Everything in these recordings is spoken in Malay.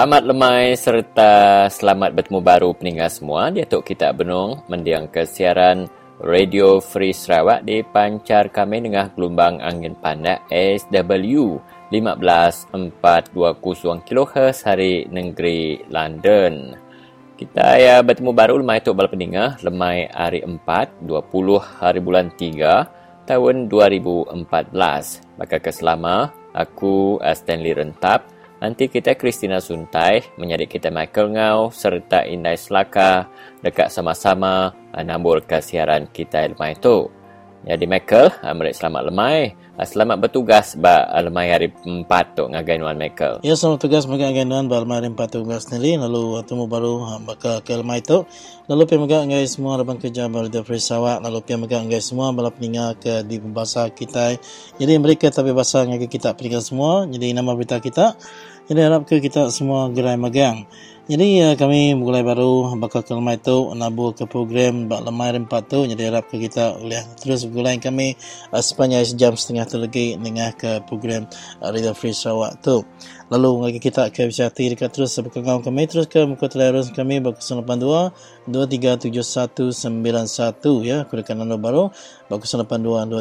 Selamat lemai serta selamat bertemu baru peninggal semua. Dia Tok Kita Benung mendiang ke siaran Radio Free Sarawak di pancar kami dengan gelombang angin panas SW 15420 kHz hari negeri London. Kita ya bertemu baru lemai Tok Bala Peningah, lemai hari 4, 20 hari bulan 3 tahun 2014. Maka keselama, aku Stanley Rentap Nanti kita Christina Suntai, menyadik kita Michael Ngau serta Indai Selaka dekat sama-sama nambur ke siaran kita lemai itu. Jadi Michael, mereka selamat lemai. Selamat bertugas ba lemai hari empat tu ngagai nuan Michael. Ya, selamat bertugas ngagai nuan ba lemai hari empat tu ngagai sendiri. Lalu temu baru baka ke lemai itu. Lalu pia megak ngagai semua rabang kerja baru di Free Sawak. Lalu pia megak ngagai semua balap peninga ke di bahasa kita. Jadi mereka tapi bahasa ngagai kita peninga semua. Jadi nama berita kita. Jadi harap ke kita semua gerai magang. Jadi uh, kami mulai baru bakal ke lemai tu nabu ke program bak lemai rempat tu. Jadi harap ke kita boleh terus gulai kami uh, sepanjang sejam setengah tu lagi dengan ke program uh, Radio Free Sarawak tu. Lalu lagi kita ke hati dekat terus sebekang kami terus ke muka telerus kami baku 82 237191 ya. Kudakan anda baru baku 82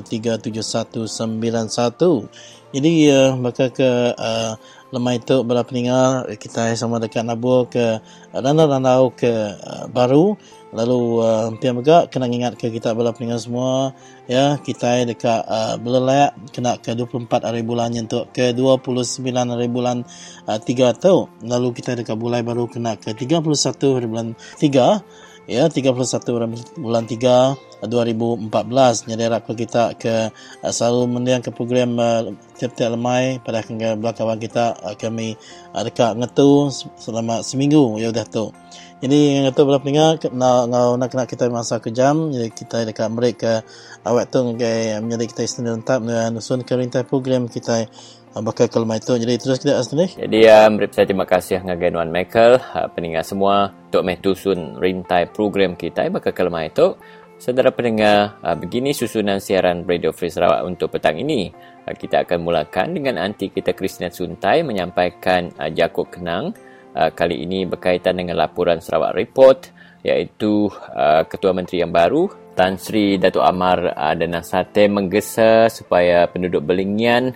237191. Jadi uh, bakal ke uh, lemai itu bala peninggal kita sama dekat nabur ke randa-randau ke uh, baru. Lalu uh, pian juga kena ingat ke kita bala peninggal semua. Ya kita dekat uh, belelak kena ke 24 hari bulan untuk ke 29 hari bulan uh, 3 tu. Lalu kita dekat bulan baru kena ke 31 hari bulan 3 ya 31 bulan 3 2014 jadi harap kita ke uh, selalu mendiang ke program uh, tiap-tiap lemai pada belakang kita uh, kami uh, dekat ngetu selama seminggu. Ya udah tu. Jadi ngetu berapa peninggal nak, nak, nak, nak kita masa kejam jadi kita dekat mereka awak tu okay, menjadi kita istimewa lengkap dengan nusun ke program kita bakal kelma itu jadi terus kita asli jadi um, saya terima kasih dengan Wan Michael uh, peninggal semua untuk metusun rintai program kita bakal kelma itu Saudara pendengar, ah, begini susunan siaran Radio Free Sarawak untuk petang ini. Ah, kita akan mulakan dengan anti kita Kristina Suntai menyampaikan ah, Jakub Kenang. Kali ini berkaitan dengan laporan Sarawak Report iaitu Ketua Menteri yang baru Tan Sri Datuk Amar dan Sate menggesa supaya penduduk Belingian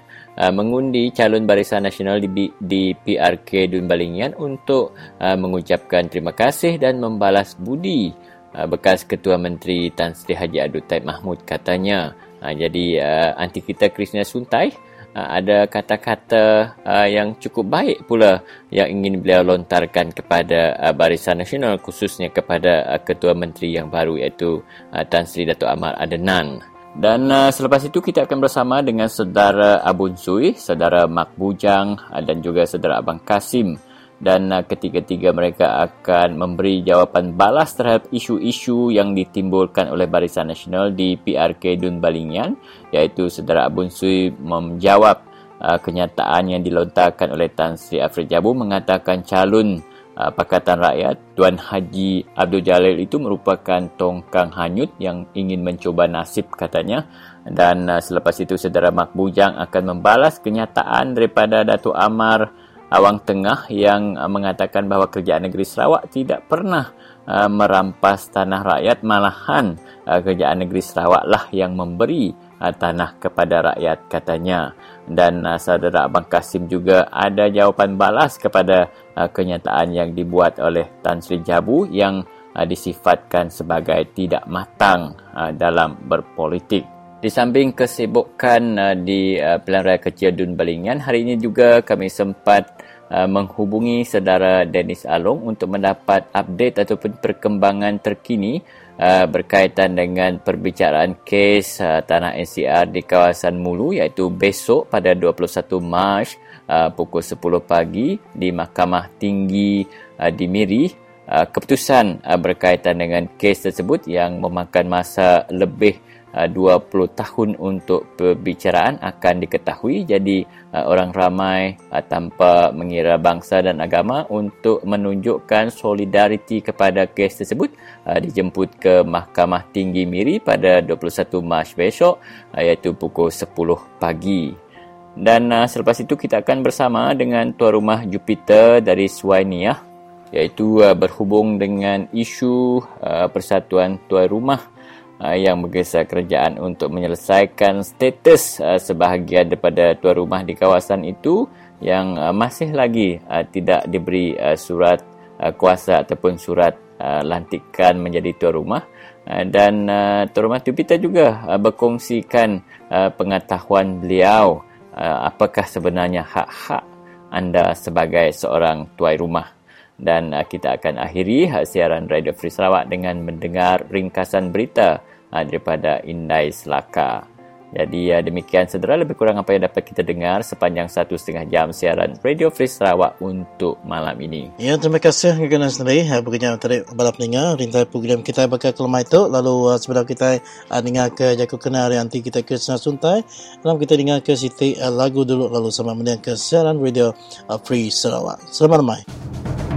mengundi calon Barisan Nasional di, di PRK Dun Belingian untuk mengucapkan terima kasih dan membalas budi Uh, bekas Ketua Menteri Tan Sri Haji Abdul Taib Mahmud katanya. Uh, jadi uh, anti kita Krishna Suntai ada kata-kata yang cukup baik pula yang ingin beliau lontarkan kepada Barisan Nasional khususnya kepada Ketua Menteri yang baru iaitu Tan Sri Datuk Amar Adenan. Dan selepas itu kita akan bersama dengan saudara Abun Sui, saudara Mak Bujang dan juga saudara Abang Kasim dan uh, ketiga-tiga mereka akan memberi jawapan balas terhadap isu-isu yang ditimbulkan oleh Barisan Nasional di PRK Dun Balingian iaitu Saudara Abun Sui menjawab uh, kenyataan yang dilontarkan oleh Tan Sri Afri Jabu mengatakan calon uh, Pakatan Rakyat Tuan Haji Abdul Jalil itu merupakan tongkang hanyut yang ingin mencoba nasib katanya. Dan uh, selepas itu Saudara Mak Bujang akan membalas kenyataan daripada Datuk Amar Awang Tengah yang uh, mengatakan bahawa kerajaan negeri Sarawak tidak pernah uh, merampas tanah rakyat malahan uh, kerajaan negeri Sarawak lah yang memberi tanah kepada rakyat katanya. Dan saudara Abang Kasim juga ada jawapan balas kepada kenyataan yang dibuat oleh Tan Sri Jabu yang disifatkan sebagai tidak matang dalam berpolitik. Di samping kesibukan di Pilihan Raya Kecil Dun Balingan, hari ini juga kami sempat Uh, menghubungi saudara Dennis Along untuk mendapat update ataupun perkembangan terkini uh, berkaitan dengan perbicaraan kes uh, tanah NCR di kawasan Mulu iaitu besok pada 21 Mac pukul 10 pagi di Mahkamah Tinggi di Miri. Keputusan berkaitan dengan kes tersebut yang memakan masa lebih 20 uh, tahun untuk perbicaraan akan diketahui. Jadi uh, orang ramai uh, tanpa mengira bangsa dan agama untuk menunjukkan solidariti kepada kes tersebut dijemput ke Mahkamah Tinggi Miri pada 21 Mac besok iaitu pukul 10 pagi. Dan selepas itu kita akan bersama dengan tuan rumah Jupiter dari Suwainiah iaitu berhubung dengan isu persatuan tuan rumah uh, yang bergesa kerajaan untuk menyelesaikan status uh, sebahagian daripada tuan rumah di kawasan itu yang uh, masih lagi tidak diberi surat kuasa ataupun surat lantikan menjadi tuan rumah. Dan tuan rumah Jupiter juga berkongsikan pengetahuan beliau apakah sebenarnya hak-hak anda sebagai seorang tuan rumah. Dan kita akan akhiri siaran Radio Free Sarawak dengan mendengar ringkasan berita uh, daripada Indai Selaka. Jadi uh, demikian sederhana lebih kurang apa yang dapat kita dengar sepanjang satu setengah jam siaran Radio Free Sarawak untuk malam ini. Ya, terima kasih kerana sendiri. Uh, Bagaimana tadi balap dengar rintai program kita bakal kelemah itu. Lalu uh, sebelum kita uh, dengar ke Jaku Kena hari nanti kita ke Senar Suntai. Dalam kita dengar ke Siti uh, lagu dulu lalu sama mendengar ke siaran Radio uh, Free Sarawak. Selamat malam.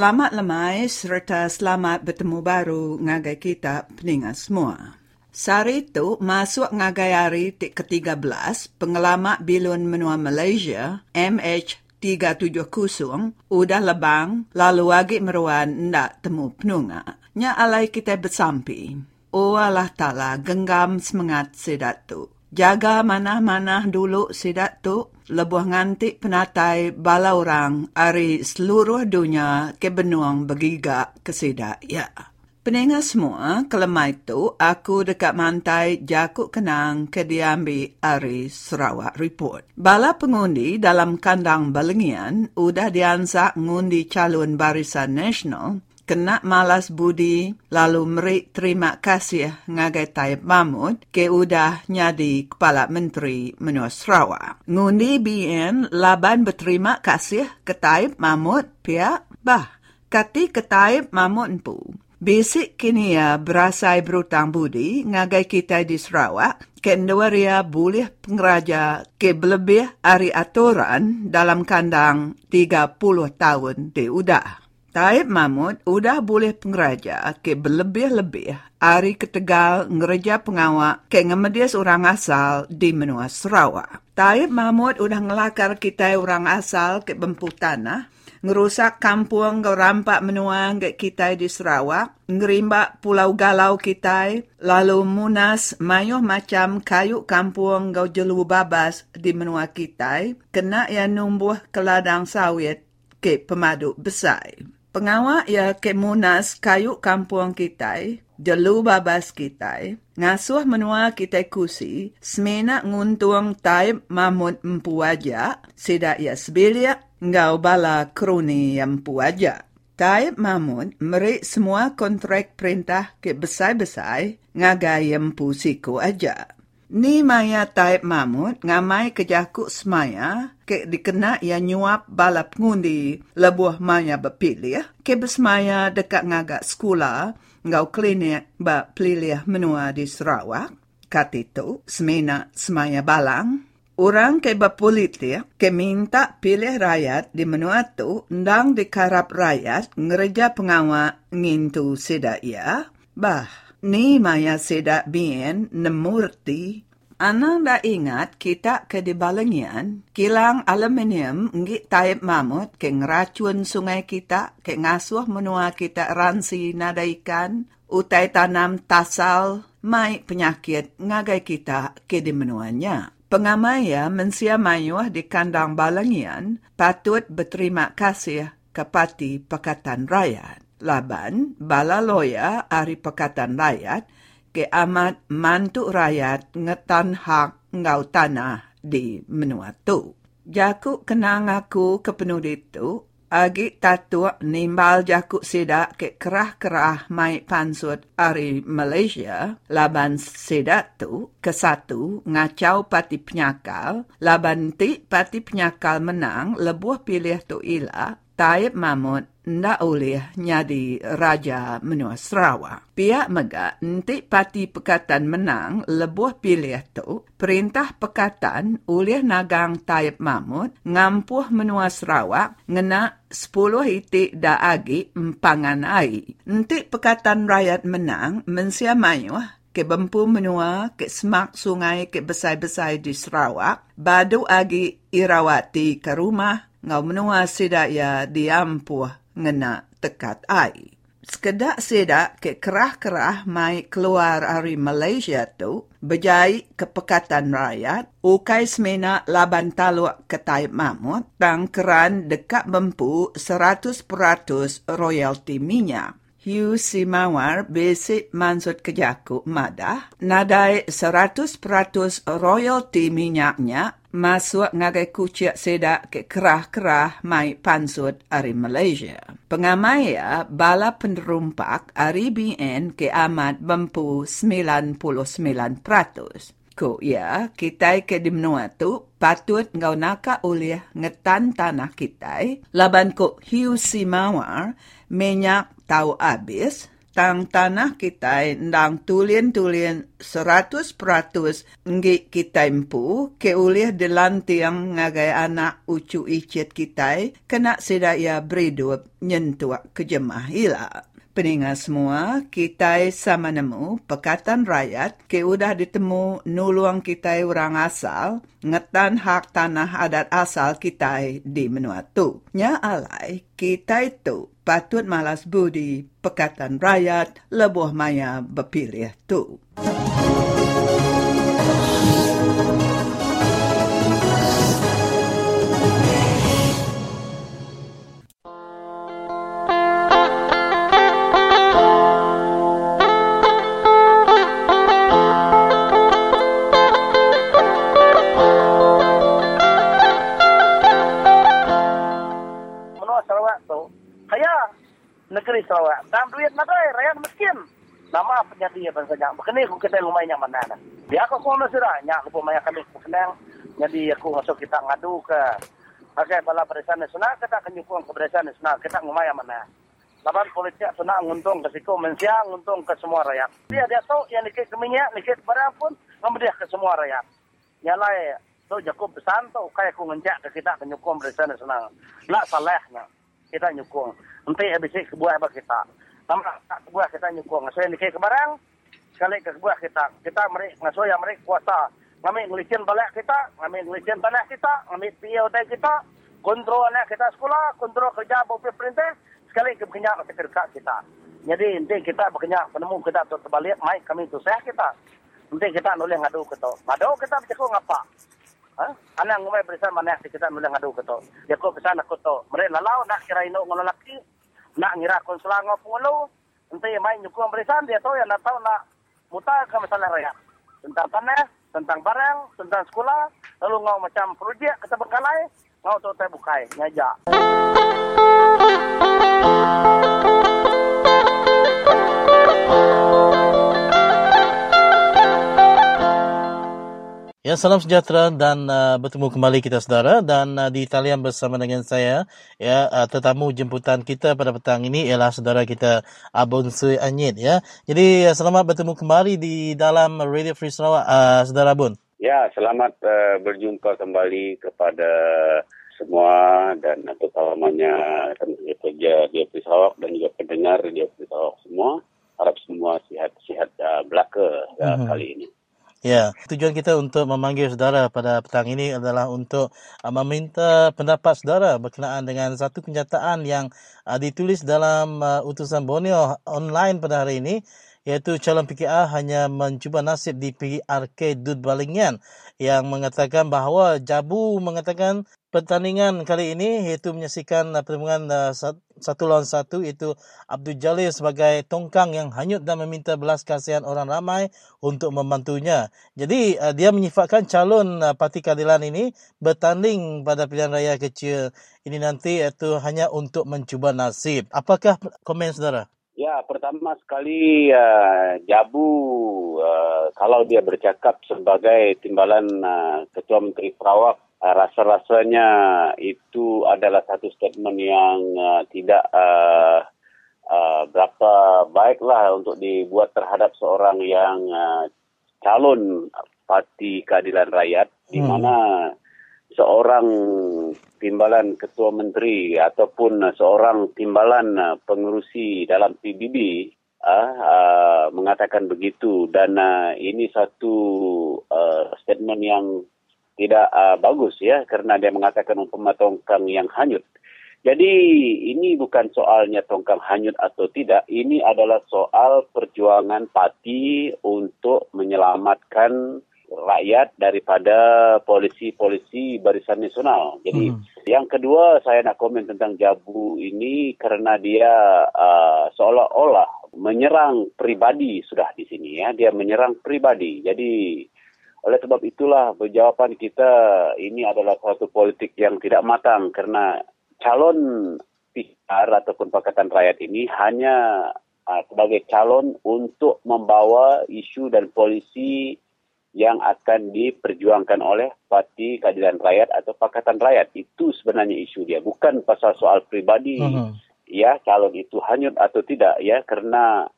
Selamat lemai serta selamat bertemu baru ngagai kita peningat semua. Sari itu masuk ngagai hari ti- ke-13 pengelamak bilun menua Malaysia MH370 udah lebang lalu lagi meruan ndak temu penunga. Nya alai kita bersampi. Oh Allah Ta'ala genggam semangat sedat tu. Jaga mana-mana dulu sedat tu lebuh nganti penatai bala orang ari seluruh dunia ke benuang begiga ke sedak ya. Pendengar semua, kelemah itu aku dekat mantai Jakuk Kenang ke diambil ari Sarawak Report. Bala pengundi dalam kandang balengian udah diansak ngundi calon barisan nasional kena malas budi lalu meri terima kasih ngagai Taib Mahmud ke udah nyadi Kepala Menteri Menua Sarawak. Ngundi BN laban berterima kasih ke Taib Mahmud pihak bah kati ke Taib Mahmud pu. Basic kini ya berasai berutang budi ngagai kita di Sarawak kendua ria boleh pengeraja ke lebih ari aturan dalam kandang 30 tahun di udah. Taib Mahmud udah boleh pengeraja ke berlebih-lebih hari ketegal ngereja pengawak ke ngemedias orang asal di menua Sarawak. Taib Mahmud udah ngelakar kita orang asal ke bempu tanah, ngerusak kampung ke rampak menua ke kita di Sarawak, ngerimbak pulau galau kita, lalu munas mayuh macam kayu kampung ke jelu babas di menua kita, kena yang numbuh ke ladang sawit ke pemadu besar. Pengawak ya ke munas kayu kampung kita, jelu babas kita, ngasuh menua kita kusi, semena nguntung taib mamut empu aja, sidak ya sebilia, ngau bala kroni empu aja. Taib Mahmud merik semua kontrak perintah ke besar-besar ngagai empu siku aja. Ni maya Taib Mahmud ngamai kejakuk semaya ke dikena ia nyuap balap ngundi lebuh maya berpilih ke bersemaya dekat ngagak sekolah ngau klinik ba pelilih menua di Sarawak. Kat itu, semena semaya balang, Orang ke berpolitik ke minta pilih rakyat di menua tu ndang dikarap rakyat ngereja pengawak ngintu sedak ia. Bah, maya sedak bien nemurti. Anang dah ingat kita ke di Balengian, kilang aluminium ngi taib mamut ke ngeracun sungai kita, ke ngasuh menua kita ransi nada ikan, utai tanam tasal, mai penyakit ngagai kita ke di menuanya. Pengamaya mensia mayuh di kandang Balengian patut berterima kasih kepada Pakatan Rakyat. Laban, bala loya ari Pakatan Rakyat ke amat mantu rakyat ngetan hak ngau tanah di menua tu. Jaku kenang aku ke penuh itu, agi tatu nimbal jaku sidak ke kerah-kerah mai pansut ari Malaysia, laban sidak tu ke satu ngacau pati penyakal, laban ti pati penyakal menang lebuh pilih tu ila, Taib Mahmud ndak oleh nyadi Raja Menua Sarawak. Pihak mega nanti parti Pekatan menang lebuh pilih tu, perintah Pekatan oleh nagang Taib Mahmud ngampuh Menua Sarawak ngena 10 itik da agi empangan air. Nanti Pekatan Rakyat menang mensia mayuh ke bempu menua ke semak sungai ke besar-besar di Sarawak, badu agi irawati ke rumah ngau menua sidak ya diampuh ngena tekat ai. Sekedak sidak ke kerah-kerah mai keluar dari Malaysia tu, berjai ke Pekatan Rakyat, ukai semena laban taluk ke Taib Mahmud, tang keran dekat mempu 100% royalty minyak. Hugh Simawar basic mansut kejaku madah, nadai 100% royalty minyaknya masuk ngagai kucik sedak ke kerah-kerah mai pansut dari Malaysia. Pengamaya bala penerumpak dari BN ke amat bempu 99%. Ko ya, kita ke di menua tu patut ngau naka oleh ngetan tanah kita, laban ko hiu si mawar, minyak tau habis, tang tanah kita ndang tulin-tulin 100% ngi kita impu ke oleh dilantiang ngagai anak ucu icit kita kena sedaya beridup nyentuak kejemah hilang. Peningat semua, kita sama nemu Pekatan Rakyat ke udah ditemu nuluang kita orang asal ngetan hak tanah adat asal kita di menua tu. Nya alai, kita itu patut malas budi Pekatan Rakyat lebuh maya berpilih tu. Negeri Sarawak dan duit nadai rakyat miskin nama penyedia bangsa Bekini aku kita rumah yang mana dah. Dia aku masih dah. Nyak lupa maya kami kenang. Jadi aku masuk kita ngadu ke. Pakai bala barisan nasional kita akan nyukung ke barisan nasional kita rumah yang mana. Laban politik senang nguntung ke siku mensiang nguntung ke semua rakyat. Dia dia tahu yang dikit keminyak, dikit barang pun memberi ke semua rakyat. Nyalai tu Jakob pesan tu kayak aku ngencak ke kita ke nyukung barisan nasional. Nak salahnya kita nyukung. Nanti habis ke buah apa kita. Tak ke buah kita nyukung. Saya ni ke barang. Sekali ke buah kita. Kita mereka ngasuh yang mereka kuasa. Ngambil ngelicin balik kita. Ngambil ngelicin tanah kita. Ngambil piau hotel kita. Kontrol anak kita sekolah. Kontrol kerja bawah perintah. Sekali ke kenyak ke dekat kita. Jadi nanti kita berkenyak penemu kita terbalik. Mai kami tu sehat kita. Nanti kita nulis ngadu ke tu. Ngadu kita bercakap ngapa. Ha? Anak ngumai berisan mana kita nulis ngadu ke tu. Dia kau pesan aku tu. Mereka lalau nak kira ino ngono laki. Nak ngira konsulang ngopulu. Nanti mai nyukung berisan dia tahu yang tahu nak muta ke masalah rakyat. Tentang tanah, tentang barang, tentang sekolah. Lalu ngau macam projek kita berkalai. Ngau tu saya bukai. Ngajak. Ya, salam sejahtera dan uh, bertemu kembali kita saudara dan uh, di talian bersama dengan saya ya uh, tetamu jemputan kita pada petang ini ialah saudara kita Abun Sui Anyit ya. Jadi uh, selamat bertemu kembali di dalam Radio Free Sarawak uh, saudara Abun. Ya, selamat uh, berjumpa kembali kepada semua dan terutamanya teman kerja di Free Sarawak dan juga pendengar di Free Sarawak semua. Harap semua sihat-sihat uh, belaka uh, Mhm. kali ini. Ya, tujuan kita untuk memanggil saudara pada petang ini adalah untuk uh, meminta pendapat saudara berkenaan dengan satu kenyataan yang uh, ditulis dalam uh, utusan Borneo online pada hari ini iaitu calon PKR hanya mencuba nasib di PRK Dud Balingian yang mengatakan bahawa Jabu mengatakan pertandingan kali ini iaitu menyaksikan uh, pertandingan uh, sat- satu lawan satu iaitu Abdul Jalil sebagai tongkang yang hanyut dan meminta belas kasihan orang ramai untuk membantunya. Jadi uh, dia menyifatkan calon uh, Parti Keadilan ini bertanding pada pilihan raya kecil ini nanti iaitu hanya untuk mencuba nasib. Apakah komen saudara? Ya, pertama sekali uh, Jabu uh, kalau dia bercakap sebagai timbalan uh, Ketua Menteri Perawak, uh, rasa-rasanya itu adalah satu statement yang uh, tidak uh, uh, berapa baiklah untuk dibuat terhadap seorang yang uh, calon Parti Keadilan Rakyat di Hmm. mana seorang timbalan ketua menteri ataupun seorang timbalan pengurusi dalam PBB uh, uh, mengatakan begitu dan uh, ini satu uh, statement yang tidak uh, bagus ya karena dia mengatakan umpama tongkang yang hanyut. Jadi ini bukan soalnya tongkang hanyut atau tidak, ini adalah soal perjuangan parti untuk menyelamatkan rakyat daripada polisi-polisi barisan nasional. Jadi Hmm. yang kedua saya nak komen tentang Jabu ini karena dia uh, seolah-olah menyerang pribadi sudah di sini ya, dia menyerang pribadi. Jadi oleh sebab itulah jawaban kita ini adalah satu politik yang tidak matang karena calon PR ataupun Pakatan Rakyat ini hanya uh, sebagai calon untuk membawa isu dan polisi yang akan diperjuangkan oleh Parti Keadilan Rakyat atau Pakatan Rakyat. Itu sebenarnya isu dia, bukan pasal soal pribadi Mhm. ya calon itu hanyut atau tidak ya karena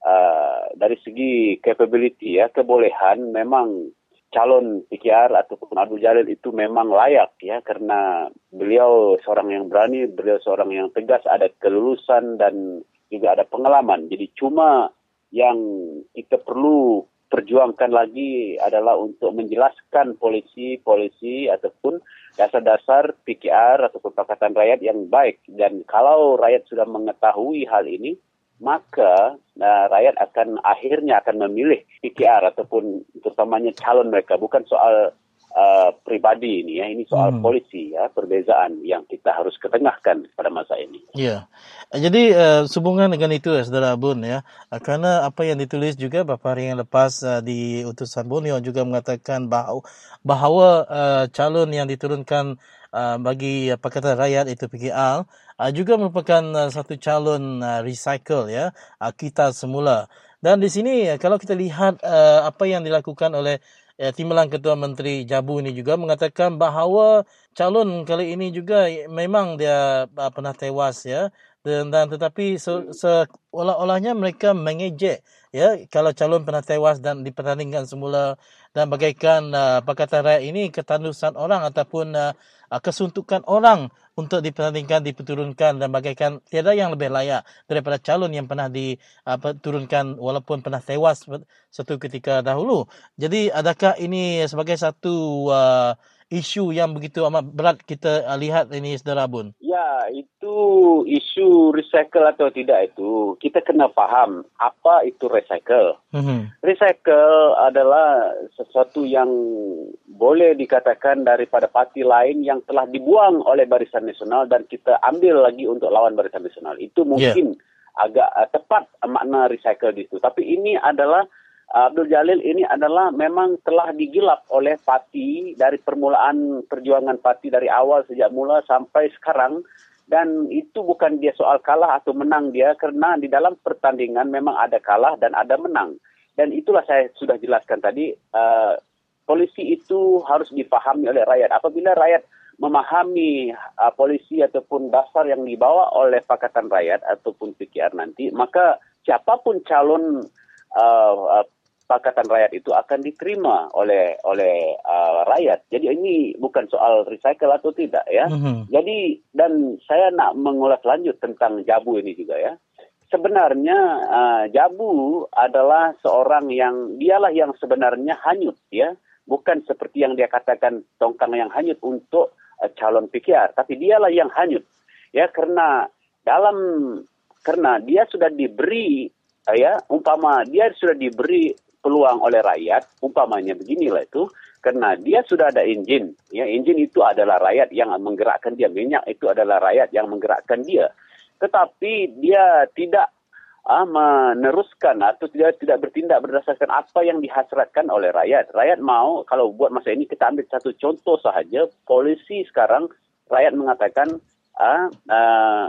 uh, dari segi capability ya kebolehan memang calon PKR ataupun Abdul Jalil itu memang layak ya karena beliau seorang yang berani, beliau seorang yang tegas, ada kelulusan dan juga ada pengalaman. Jadi cuma yang kita perlu perjuangkan lagi adalah untuk menjelaskan polisi-polisi ataupun dasar-dasar PKR ataupun Pakatan Rakyat yang baik. Dan kalau rakyat sudah mengetahui hal ini, maka uh, rakyat akan akhirnya akan memilih PKR ataupun terutamanya calon mereka. Bukan soal uh, pribadi ini ya, ini soal Hmm. polisi ya, perbezaan yang kita harus ketengahkan pada masa ini. Ya. Jadi uh, sehubungan dengan itu ya saudara Abun ya. Uh, kerana apa yang ditulis juga beberapa hari yang lepas uh, di utusan Borneo juga mengatakan bahawa, bahawa uh, calon yang diturunkan uh, bagi uh, Pakatan Rakyat itu PKR uh, juga merupakan uh, satu calon uh, recycle ya uh, kita semula. Dan di sini uh, kalau kita lihat uh, apa yang dilakukan oleh uh, Timbalan Ketua Menteri Jabu ini juga mengatakan bahawa calon kali ini juga memang dia uh, pernah tewas ya. Dan, dan tetapi se, seolah-olahnya mereka mengejek ya kalau calon pernah tewas dan dipertandingkan semula dan bagaikan uh, Pakatan Rakyat ini ketandusan orang ataupun uh, uh, kesuntukan orang untuk dipertandingkan, diperturunkan dan bagaikan tiada yang lebih layak daripada calon yang pernah diturunkan walaupun pernah tewas satu ketika dahulu. Jadi adakah ini sebagai satu uh, isu yang begitu amat berat kita uh, lihat ini saudara Bun? Ya, itu isu recycle atau tidak itu kita kena faham apa itu recycle. Mm-hmm. Recycle adalah sesuatu yang boleh dikatakan daripada parti lain yang telah dibuang oleh Barisan Nasional dan kita ambil lagi untuk lawan Barisan Nasional. Itu mungkin agak uh, tepat makna recycle di situ. Tapi ini adalah Abdul Jalil ini adalah memang telah digilap oleh parti dari permulaan perjuangan parti dari awal sejak mula sampai sekarang. Dan itu bukan dia soal kalah atau menang dia karena di dalam pertandingan memang ada kalah dan ada menang. Dan itulah saya sudah jelaskan tadi uh, polisi itu harus dipahami oleh rakyat. Apabila rakyat memahami uh, polisi ataupun dasar yang dibawa oleh Pakatan Rakyat ataupun PKR nanti maka siapa pun calon uh, uh, Pakatan Rakyat itu akan diterima oleh oleh uh, rakyat. Jadi ini bukan soal recycle atau tidak ya. Mhm. Jadi dan saya nak mengulas lanjut tentang Jabu ini juga ya. Sebenarnya uh, Jabu adalah seorang yang dialah yang sebenarnya hanyut ya, bukan seperti yang dia katakan tongkang yang hanyut untuk uh, calon PKR, tapi dialah yang hanyut ya karena dalam karena dia sudah diberi ya umpama dia sudah diberi peluang oleh rakyat umpamanya beginilah itu karena dia sudah ada enjin. Ya enjin itu adalah rakyat yang menggerakkan dia. Minyak itu adalah rakyat yang menggerakkan dia. Tetapi dia tidak ah, meneruskan atau tidak tidak bertindak berdasarkan apa yang dihasratkan oleh rakyat. Rakyat mau kalau buat masa ini kita ambil satu contoh sahaja. Polisi sekarang rakyat mengatakan ah, ah,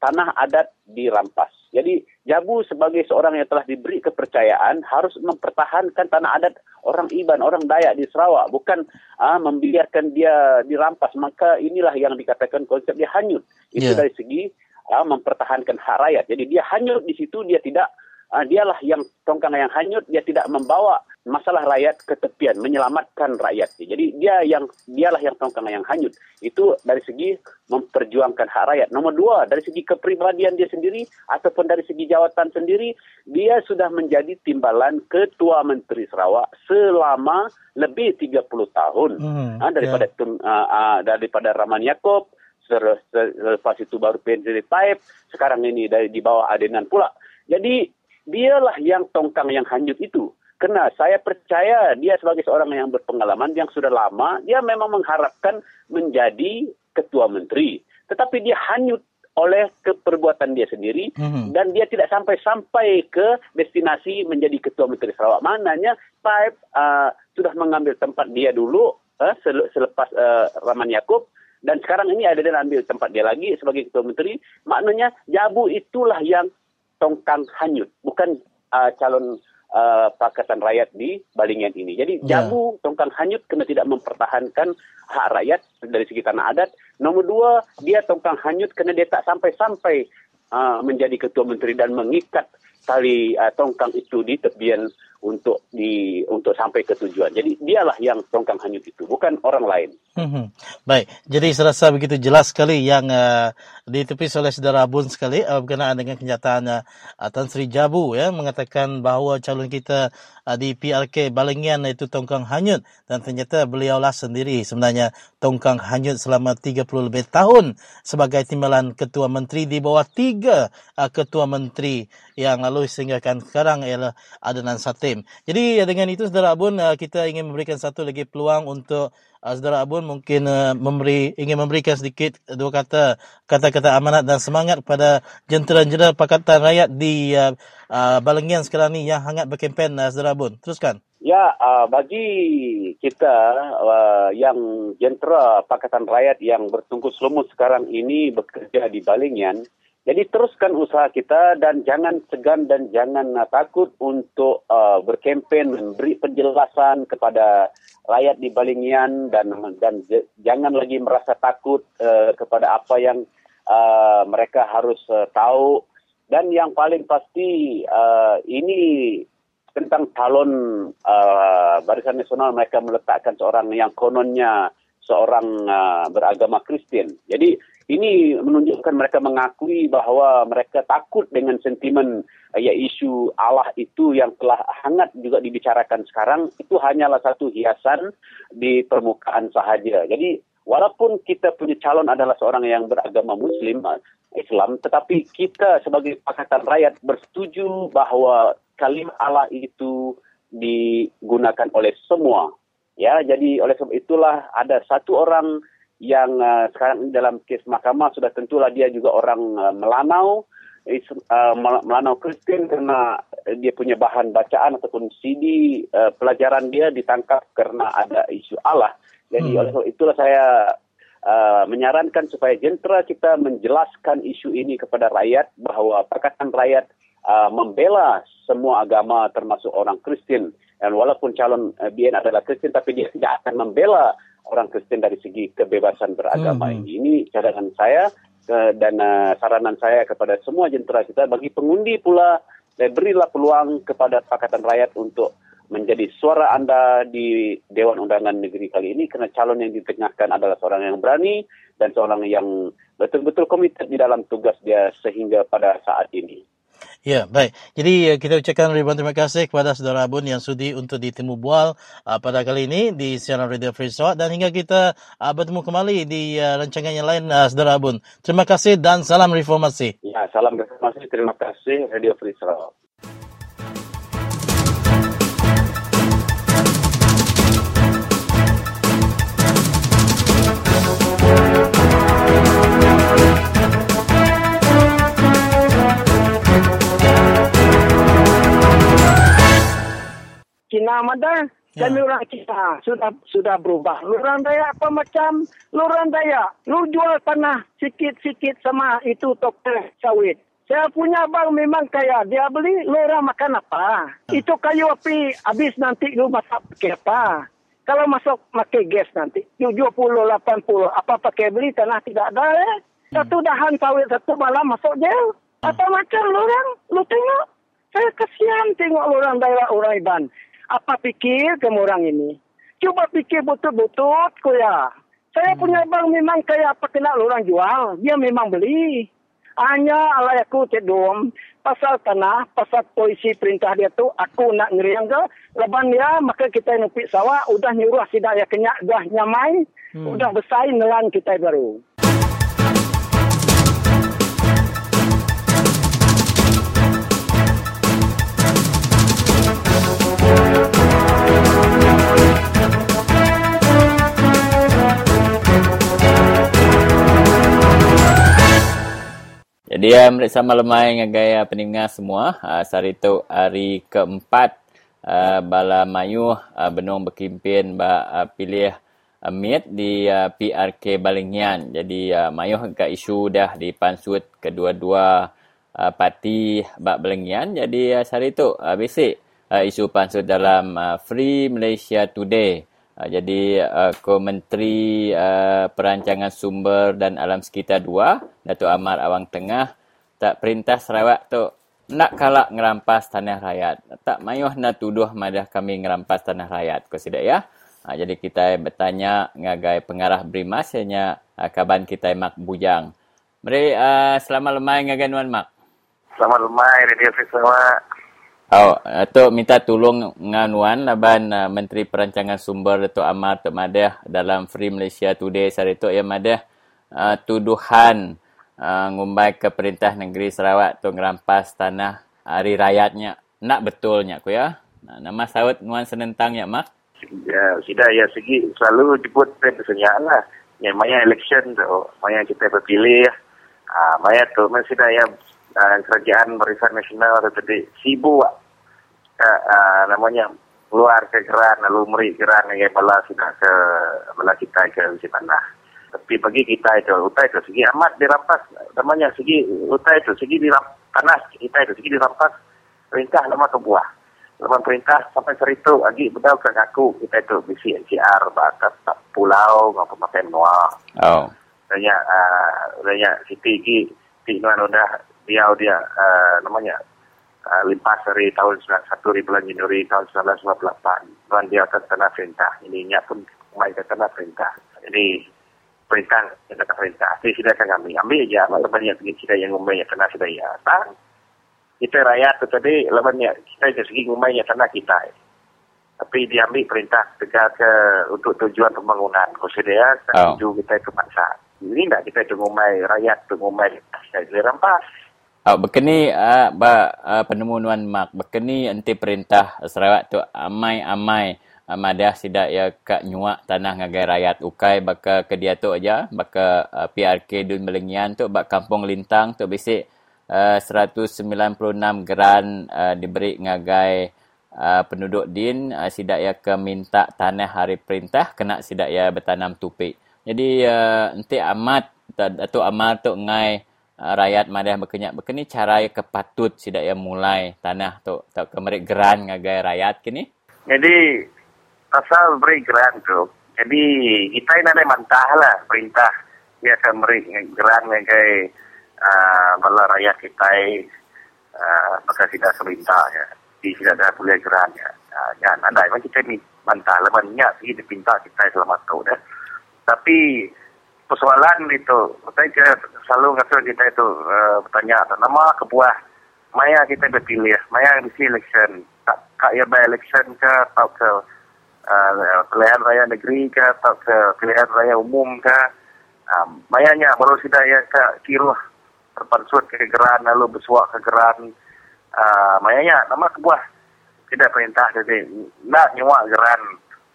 tanah adat dirampas. Jadi Jabu sebagai seorang yang telah diberi kepercayaan harus mempertahankan tanah adat orang Iban, orang Dayak di Sarawak, bukan ah, membiarkan dia dirampas. Maka inilah yang dikatakan konsep dia hanyut. Itu Ya. dari segi ah, mempertahankan hak rakyat. Jadi dia hanyut di situ, dia tidak ah, dialah yang tongkang yang hanyut, dia tidak membawa masalah rakyat ke tepian, menyelamatkan rakyat. Jadi dia yang dialah yang tongkang yang hanyut. Itu dari segi memperjuangkan hak rakyat. Nomor dua, dari segi kepribadian dia sendiri ataupun dari segi jawatan sendiri, dia sudah menjadi timbalan Ketua Menteri Sarawak selama lebih 30 tahun. Hmm, Ah, daripada Tun- ah, ah, daripada Rahman Yaakob, ser- ser- lepas itu baru PNZ Taib, sekarang ini dari di bawah Adenan pula. Jadi dialah yang tongkang yang hanyut itu. Karena saya percaya dia sebagai seorang yang berpengalaman yang sudah lama, dia memang mengharapkan menjadi ketua menteri. Tetapi dia hanyut oleh keperbuatan dia sendiri Mhm. dan dia tidak sampai-sampai ke destinasi menjadi ketua menteri Sarawak. Maknanya Taib uh, sudah mengambil tempat dia dulu uh, sel- selepas uh, Rahman Yaakob dan sekarang ini ada dan ambil tempat dia lagi sebagai ketua menteri. Maknanya Jabu itulah yang tongkang hanyut, bukan uh, calon uh, Pakatan Rakyat di Balingian ini. Jadi. Jabu tongkang hanyut kena tidak mempertahankan hak rakyat dari segi tanah adat. Nomor dua, dia tongkang hanyut kerana dia tak sampai-sampai uh, menjadi ketua menteri dan mengikat tali uh, tongkang itu di tepian untuk di untuk sampai ke tujuan. Jadi dialah yang tongkang hanyut itu, bukan orang lain. Mhm. Baik, jadi saya rasa begitu jelas sekali yang uh, ditepis oleh saudara Abun sekali uh, berkenaan dengan kenyataan uh, Tan Sri Jabu ya mengatakan bahawa calon kita uh, di PRK Balingian itu tongkang hanyut dan ternyata beliaulah sendiri sebenarnya tongkang hanyut selama 30 lebih tahun sebagai timbalan ketua menteri di bawah tiga uh, ketua menteri yang lalu sehinggakan sekarang ialah Adnan Satim. Jadi uh, dengan itu saudara Abun uh, kita ingin memberikan satu lagi peluang untuk uh, saudara Abun mungkin uh, memberi ingin memberikan sedikit dua kata kata-kata amanat dan semangat kepada jentera-jentera Pakatan Rakyat di uh, uh, Balengian sekarang ni yang hangat berkempen uh, saudara Abun. Teruskan. Ya, uh, bagi kita uh, yang jentera Pakatan Rakyat yang bertungkus lumut sekarang ini bekerja di Balingian, jadi teruskan usaha kita dan jangan segan dan jangan uh, takut untuk uh, berkempen, memberi penjelasan kepada rakyat di Balingian dan dan jangan lagi merasa takut uh, kepada apa yang uh, mereka harus uh, tahu Dan yang paling pasti uh, ini tentang calon uh, Barisan Nasional mereka meletakkan seorang yang kononnya seorang uh, beragama Kristen. Jadi ini menunjukkan mereka mengakui bahawa mereka takut dengan sentimen uh, ya isu Allah itu yang telah hangat juga dibicarakan sekarang itu hanyalah satu hiasan di permukaan sahaja. Jadi walaupun kita punya calon adalah seorang yang beragama Muslim uh, Islam, tetapi kita sebagai Pakatan Rakyat bersetuju bahawa kalimat Allah itu digunakan oleh semua. Ya, jadi oleh sebab itulah ada satu orang yang uh, sekarang dalam kes mahkamah sudah tentulah dia juga orang uh, Melanau, is, uh, Mel- Melanau Kristen karena dia punya bahan bacaan ataupun CD uh, pelajaran dia ditangkap karena ada isu Allah. Jadi Hmm. oleh itulah saya uh, menyarankan supaya jentera kita menjelaskan isu ini kepada rakyat bahawa Pakatan Rakyat uh, membela semua agama termasuk orang Kristen. Dan walaupun calon uh, BN adalah Kristen tapi dia tidak akan membela orang Kristen dari segi kebebasan beragama Hmm. ini. Ini cadangan saya uh, dan uh, saranan saya kepada semua jentera kita bagi pengundi pula dan berilah peluang kepada Pakatan Rakyat untuk menjadi suara anda di Dewan Undangan Negeri kali ini kerana calon yang ditengahkan adalah seorang yang berani dan seorang yang betul-betul komited di dalam tugas dia sehingga pada saat ini. Ya, baik. Jadi uh, kita ucapkan ribuan terima kasih kepada saudara Abun yang sudi untuk ditemu bual uh, pada kali ini di siaran Radio Free Sarawak dan hingga kita uh, bertemu kembali di uh, rancangan yang lain uh, saudara Abun. Terima kasih dan salam reformasi. Ya, salam reformasi. Terima kasih Radio Free Sarawak. Cina Madan Ya. dan orang Cina sudah sudah berubah. Lurang Dayak apa macam lurang Dayak. Lu jual tanah sikit-sikit sama itu toko sawit. Saya punya abang memang kaya. Dia beli, lu orang makan apa? Itu kayu api habis nanti lu masak pakai apa? Kalau masuk pakai gas nanti, 70, 80, apa pakai beli tanah tidak ada eh? Satu dahan sawit satu malam masuk jail. Apa macam lu orang? Lu tengok. Saya kasihan tengok orang daerah orang Iban. Apa pikir kamu orang ini? Cuba pikir betul-betul kuya. Saya punya abang memang kayak apa kena orang jual. Dia memang beli. Hanya alai aku cedom pasal tanah, pasal polisi perintah dia tu aku nak ngeriang ke leban dia maka kita nupik sawah udah nyuruh sidak ya kenyak dah nyamai Hmm. udah besar nelan kita baru. Jadi mereka sama lemai dengan gaya pendengar semua. Uh, hari itu hari keempat uh, bala mayu uh, benung berkimpin ba uh, pilih uh, meet di uh, PRK Balingian. Jadi uh, mayu ke isu dah dipansut kedua-dua uh, parti bak Balingian. Jadi uh, hari itu uh, basic uh, isu pansut dalam uh, Free Malaysia Today. Uh, jadi uh, Kementeri uh, Perancangan Sumber dan Alam Sekitar 2, Datuk Amar Awang Tengah, tak perintah Sarawak tu nak kalak ngerampas tanah rakyat. Tak mayuh nak tuduh madah kami ngerampas tanah rakyat. Kau sidak ya? Uh, jadi kita bertanya ngagai pengarah Brimas hanya uh, kaban kita Mak Bujang. Mari uh, selamat lemai ngagai Nuan Mak. Selamat lemai Radio Sarawak. Oh, Datuk minta tolong nganuan laban uh, Menteri Perancangan Sumber Datuk Amar Tok Madah dalam Free Malaysia Today hari itu yang madah uh, tuduhan uh, ngumbai ke Perintah Negeri Sarawak tu ngerampas tanah hari rakyatnya. Nak betulnya ku ya. Nah, nama sawit nuan senentang ya mak. Ya, sudah ya segi selalu jemput saya lah. Ya, maya election tu, maya kita berpilih. Ah, maya tu masih dah ya ah, kerajaan barisan nasional tu tadi sibuk ah, ah, namanya keluar ke geran lalu meri geran ya bala sudah ke bala kita ke tanah. Tapi bagi kita itu utai itu segi amat dirampas namanya segi utai itu segi dirampas tanah kita itu segi dirampas perintah lama ke buah. Lepas perintah sampai seritu lagi bedal ke aku kita itu bisi NCR bakat pulau ngapa makan noa. Oh. Banyak uh, banyak siti ti nuan udah dia dia uh, namanya uh, limpas dari tahun 91 di bulan Januari tahun 1998 dan dia tanah perintah. Ini nya pun main ke tanah perintah. Jadi perintah yang kata perintah. Jadi sudah akan ambil. Ambil aja maka banyak tinggi kita yang ngumainya tanah sudah ya. Tang kita rakyat tu tadi lebannya kita dari segi ngumainya tanah kita. Tapi diambil perintah tegak ke untuk tujuan pembangunan. Kusedia Oh. tuju kita itu bangsa ini tidak kita itu ngumai rakyat tu ngumai saya rampas Oh, bekeni uh, ba uh, penemuan mak bekeni enti perintah Sarawak tu amai-amai uh, madah sidak ya kak nyuak tanah ngagai rakyat ukai baka ke dia tu aja baka uh, PRK Dun Melengian tu bak kampung Lintang tu bisik uh, 196 geran uh, diberi ngagai uh, penduduk din uh, sidak ya ke minta tanah hari perintah kena sidak ya bertanam tupik. Jadi uh, enti amat atau amal tu ngai uh, rakyat madah berkenyak berkeni cara kepatut sidak yang mulai tanah tu tak kemerik geran ngagai rakyat kini. Jadi asal beri geran tu. Jadi kita ini ada mantah lah perintah dia akan beri geran sebagai uh, bala rakyat kita maka tidak seminta ya. Di tidak ada boleh geran ya. Ya ada memang kita ni mantah lah banyak sih dipinta kita selama tu dah. Tapi persoalan itu, saya selalu kata kita itu uh, bertanya nama kebuah maya kita berpilih, maya mesti election, tak kak ya by election ke atau ke uh, pilihan raya negeri ke atau ke pilihan raya umum ke, um, mayanya baru sudah ya ke kiruh terpansut ke geran lalu bersuak ke geran, uh, mayanya nama kebuah tidak perintah jadi nak nyuak geran.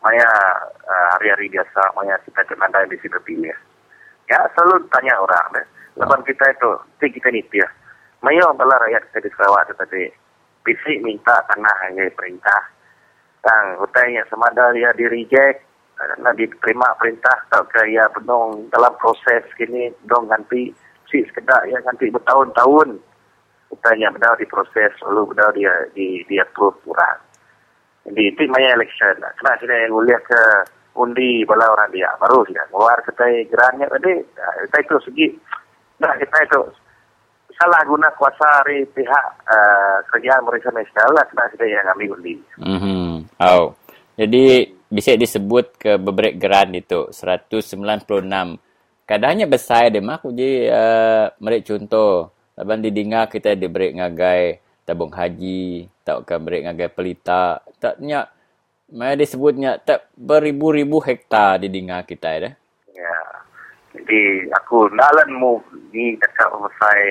Maya uh, hari-hari biasa maya kita ada di situ pilih. Ya, selalu tanya orang deh. Lepas kita itu, ti kita ni dia. Mayo bala rakyat kita di Sarawak tu tadi. Bisik minta tanah yang perintah. Tang, hutainya semada dia di reject, nak diterima perintah tak ke ya benong dalam proses kini dong ganti si sekedar ya ganti bertahun-tahun. Hutainya benar di proses lalu benar dia di dia approve kurang. Jadi itu maya election. Kena sini yang uliah ke undi bala orang dia baru sih keluar kita gerannya tadi kita itu segi nah kita itu salah guna kuasa dari pihak uh, kerjaan mereka nasional lah. Kita yang ambil undi Mhm. Oh. Jadi bisa disebut ke beberapa geran itu? 196. Kadangnya besar dia. Mak jadi uh, mereka contoh. Laban didinga kita diberi ngagai tabung haji, tak ke beri ngagai pelita, taknya Maya disebutnya tak beribu-ribu hektar di dinga kita dah. ya. Jadi aku nalan mu ni dekat selesai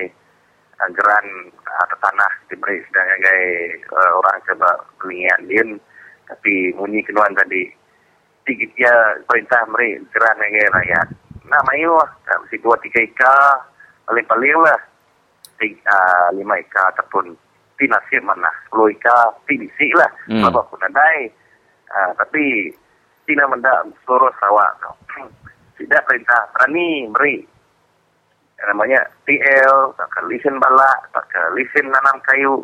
uh, geran atau tanah diberi sebagai uh, orang coba belian dia tapi bunyi keluar tadi tiga dia perintah beri geran sebagai rakyat. Nah mayu lah mesti dua tiga ika paling-paling lah. Tiga, uh, lima ika ataupun ti nasib mana sepuluh ika ti bisi lah. Hmm. apa pun uh, tapi tidak mendak seluruh Sarawak tu tidak perintah berani beri namanya TL, tak ke balak, tak ke lisen nanam kayu,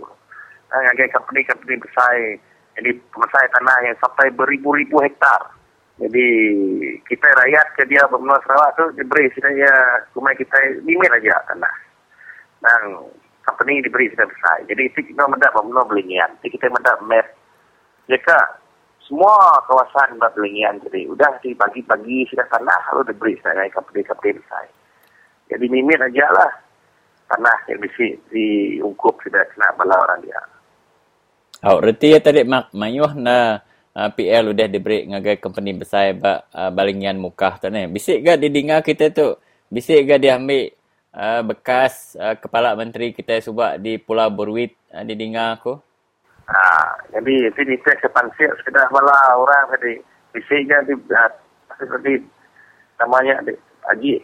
uh, ngagai company-company besar. Jadi besar tanah yang sampai beribu-ribu hektar. Jadi kita rakyat ke dia benua Sarawak tu diberi sebenarnya rumah kita limit aja tanah. Dan company diberi sudah besar. Jadi itu kita mendak benua belingian. Jadi kita mendak map. Jika semua kawasan buat belingian jadi udah dibagi-bagi sudah tanah lalu diberi sebagai company-company besar. Jadi mimit aja lah tanah yang di diungkup sudah kena bala orang dia. Oh, reti ya tadi mak mayuh na uh, PL udah diberi ngagai company besar ba uh, balingian mukah tu ni. Bisik ga di dinga kita tu? Bisik ga dia ambil uh, bekas uh, kepala menteri kita subak di Pulau Berwit uh, di dinga aku? Ha, jadi itu di tes sepansir sekedar bala orang tadi. Bisiknya di seperti namanya di, haji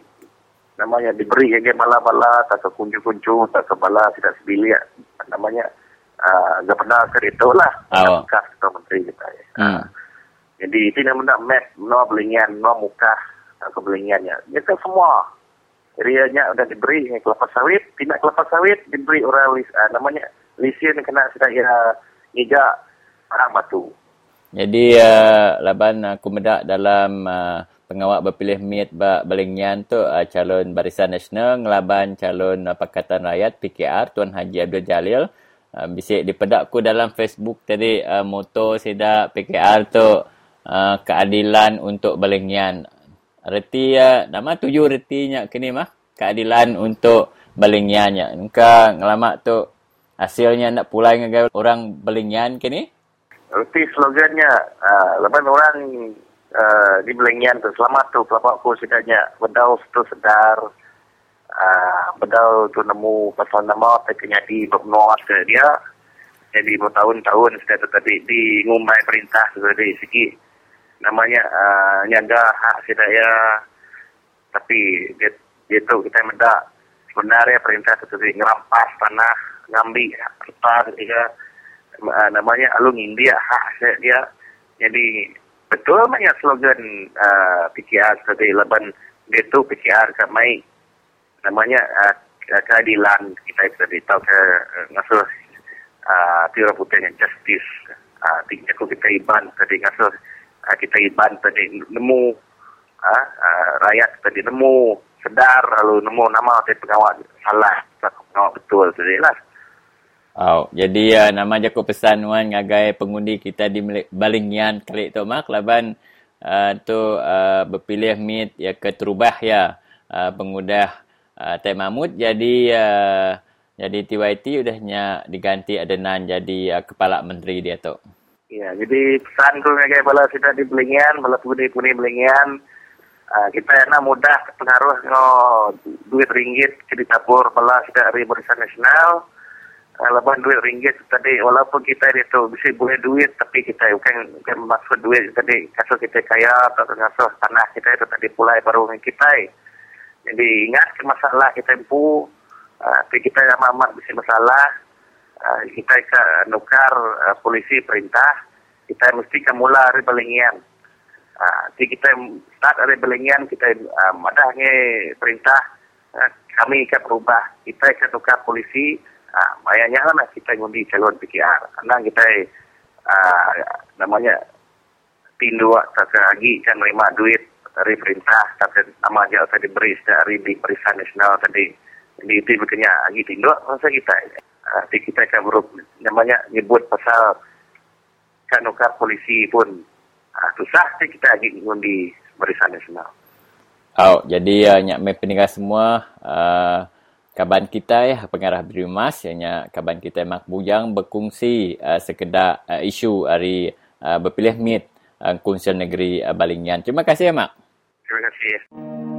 namanya diberi ke bala-bala tak ke kuncu-kuncu tak ke bala tidak sebilik namanya uh, gubernur ke itu lah Oh. ketua menteri kita ya. Hmm. Jadi itu yang benda map, no belingan, no muka, tak ke belingannya. Itu semua. Rianya udah diberi kelapa sawit, tidak kelapa sawit diberi orang uh, namanya lisin kena sudah ya ngijak barang batu. Jadi uh, laban aku medak dalam uh, pengawal berpilih MIT ba Balingian tu uh, calon Barisan Nasional ngelaban calon uh, Pakatan Rakyat PKR Tuan Haji Abdul Jalil. Uh, bisik dipedakku dalam Facebook tadi uh, moto sida PKR tu uh, keadilan untuk Balingian. Reti uh, nama tujuh retinya kini mah keadilan untuk Balingian ya. Engka ngelamak tu hasilnya nak pulai dengan orang Balingian kini? Erti slogannya, uh, lepas orang uh, di Belengian tu, selamat tu, kelapa aku sedanya, bedau tu sedar, uh, bedau tu nemu pasal nama, tapi nyadi bermenua ke dia, jadi bertahun-tahun sudah tu tadi di ngumai perintah tadi sikit, namanya uh, nyaga hak sedaya, tapi dia, dia tu kita mendak sebenarnya perintah tadi ngerampas tanah, ngambil harta ketika uh, namanya alung India hak dia. Jadi betul banyak slogan uh, PKR tadi leban dia tu PKR kat mai. Namanya uh, keadilan. Kita tadi tahu ke uh, ngasuh uh, tira putihnya justice. Uh, aku kita iban tadi ngasuh uh, kita iban tadi nemu uh, uh, rakyat tadi nemu sedar lalu nemu nama tadi pengawal salah. Pengawal betul tadi lah. Oh, jadi uh, nama je aku pesan wan ngagai pengundi kita di Balingian kali tu mak laban uh, tu uh, berpilih mit ya ke terubah ya uh, pengudah uh, Teh Mahmud. Jadi uh, jadi TYT udahnya diganti adenan jadi uh, kepala menteri dia tu. Ya, jadi pesan tu ngagai bala kita di Belingian, bala puni-puni Belingian, uh, kita enak mudah pengaruh no duit ringgit ke ditabur bala kita dari Barisan Nasional. Uh, duit ringgit tadi, walaupun kita itu bisa boleh duit, tapi kita bukan, bukan maksud duit tadi, kasus kita kaya atau kasus tanah kita itu tadi pulai baru kita. Jadi ingat ke masalah kita empu, uh, tapi kita yang amat bisa masalah, uh, kita ke nukar uh, polisi perintah, kita mesti ke mula dari Belingian. Uh, jadi kita start dari Belingian, kita uh, madahnya perintah, uh, kami akan berubah. Kita akan nukar polisi, uh, bayarnya lah kita ngundi calon PKR. Karena kita uh, namanya tindu tak lagi kan menerima duit dari perintah. Tapi nama dia tadi beri dari di Barisan Nasional tadi jadi itu bukannya lagi tindu masa kita. Uh, kita akan berup namanya nyebut pasal kan nukar polisi pun uh, susah sih kita lagi ngundi Barisan Nasional. Oh, jadi uh, nyak mai peninggal semua uh, kaban kita ya pengarah Brimas yang kaban kita Mak Bujang berkongsi uh, sekedar uh, isu hari uh, berpilih MIT uh, Konsel Negeri uh, Balingian. Terima kasih ya Mak. Terima kasih.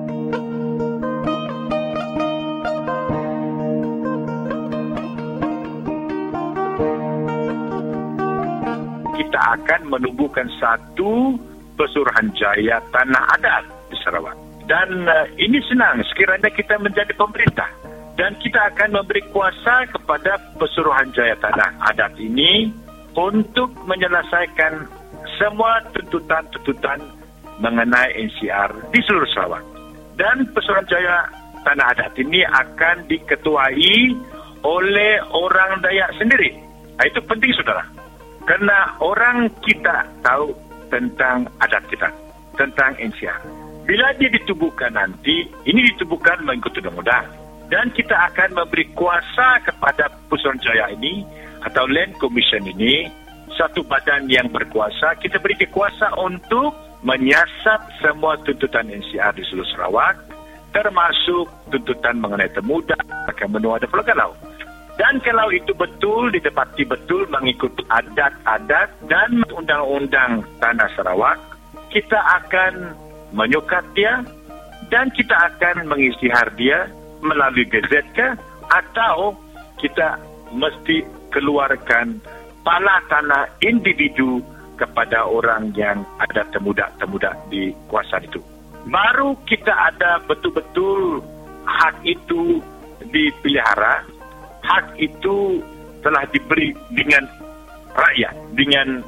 Kita akan menubuhkan satu pesuruhanjaya tanah adat di Sarawak. Dan uh, ini senang sekiranya kita menjadi pemerintah. Dan kita akan memberi kuasa kepada pesuruhanjaya tanah adat ini untuk menyelesaikan semua tuntutan-tuntutan mengenai NCR di seluruh Sarawak. Dan pesuruhanjaya tanah adat ini akan diketuai oleh orang Dayak sendiri. Nah, itu penting saudara. Kerana orang kita tahu tentang adat kita, tentang NCR. Bila dia ditubuhkan nanti, ini ditubuhkan mengikut undang-undang. Dan kita akan memberi kuasa kepada Pusuranjaya ini atau Land Commission ini, satu badan yang berkuasa, kita beri kuasa untuk menyiasat semua tuntutan NCR di seluruh Sarawak, termasuk tuntutan mengenai temuda, akan menua dan Pulau Galau. Dan kalau itu betul, ditepati betul mengikut adat-adat dan undang-undang Tanah Sarawak, kita akan menyukat dia dan kita akan mengisytihar dia melalui gazetka atau kita mesti keluarkan pala tanah individu kepada orang yang ada temuda-temuda di kuasa itu. Baru kita ada betul-betul hak itu dipelihara hak itu telah diberi dengan rakyat, dengan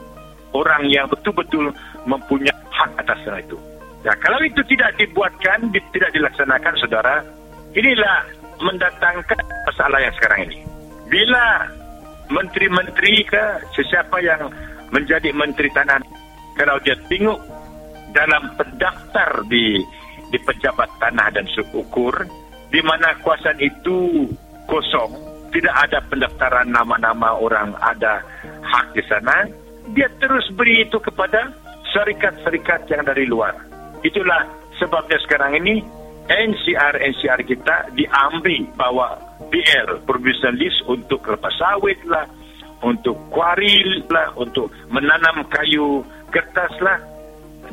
orang yang betul-betul mempunyai hak atas itu. Ya, kalau itu tidak dibuatkan, di, tidak dilaksanakan, saudara, inilah mendatangkan masalah yang sekarang ini. Bila menteri-menteri ke sesiapa yang menjadi menteri tanah, kalau dia tengok dalam pendaftar di di pejabat tanah dan sukukur di mana kawasan itu kosong, tidak ada pendaftaran nama-nama orang ada hak di sana, dia terus beri itu kepada syarikat-syarikat yang dari luar. Itulah sebabnya sekarang ini NCR-NCR kita diambil bawa PL, provisional list untuk kelapa sawit lah, untuk kuaril lah, untuk menanam kayu kertas lah,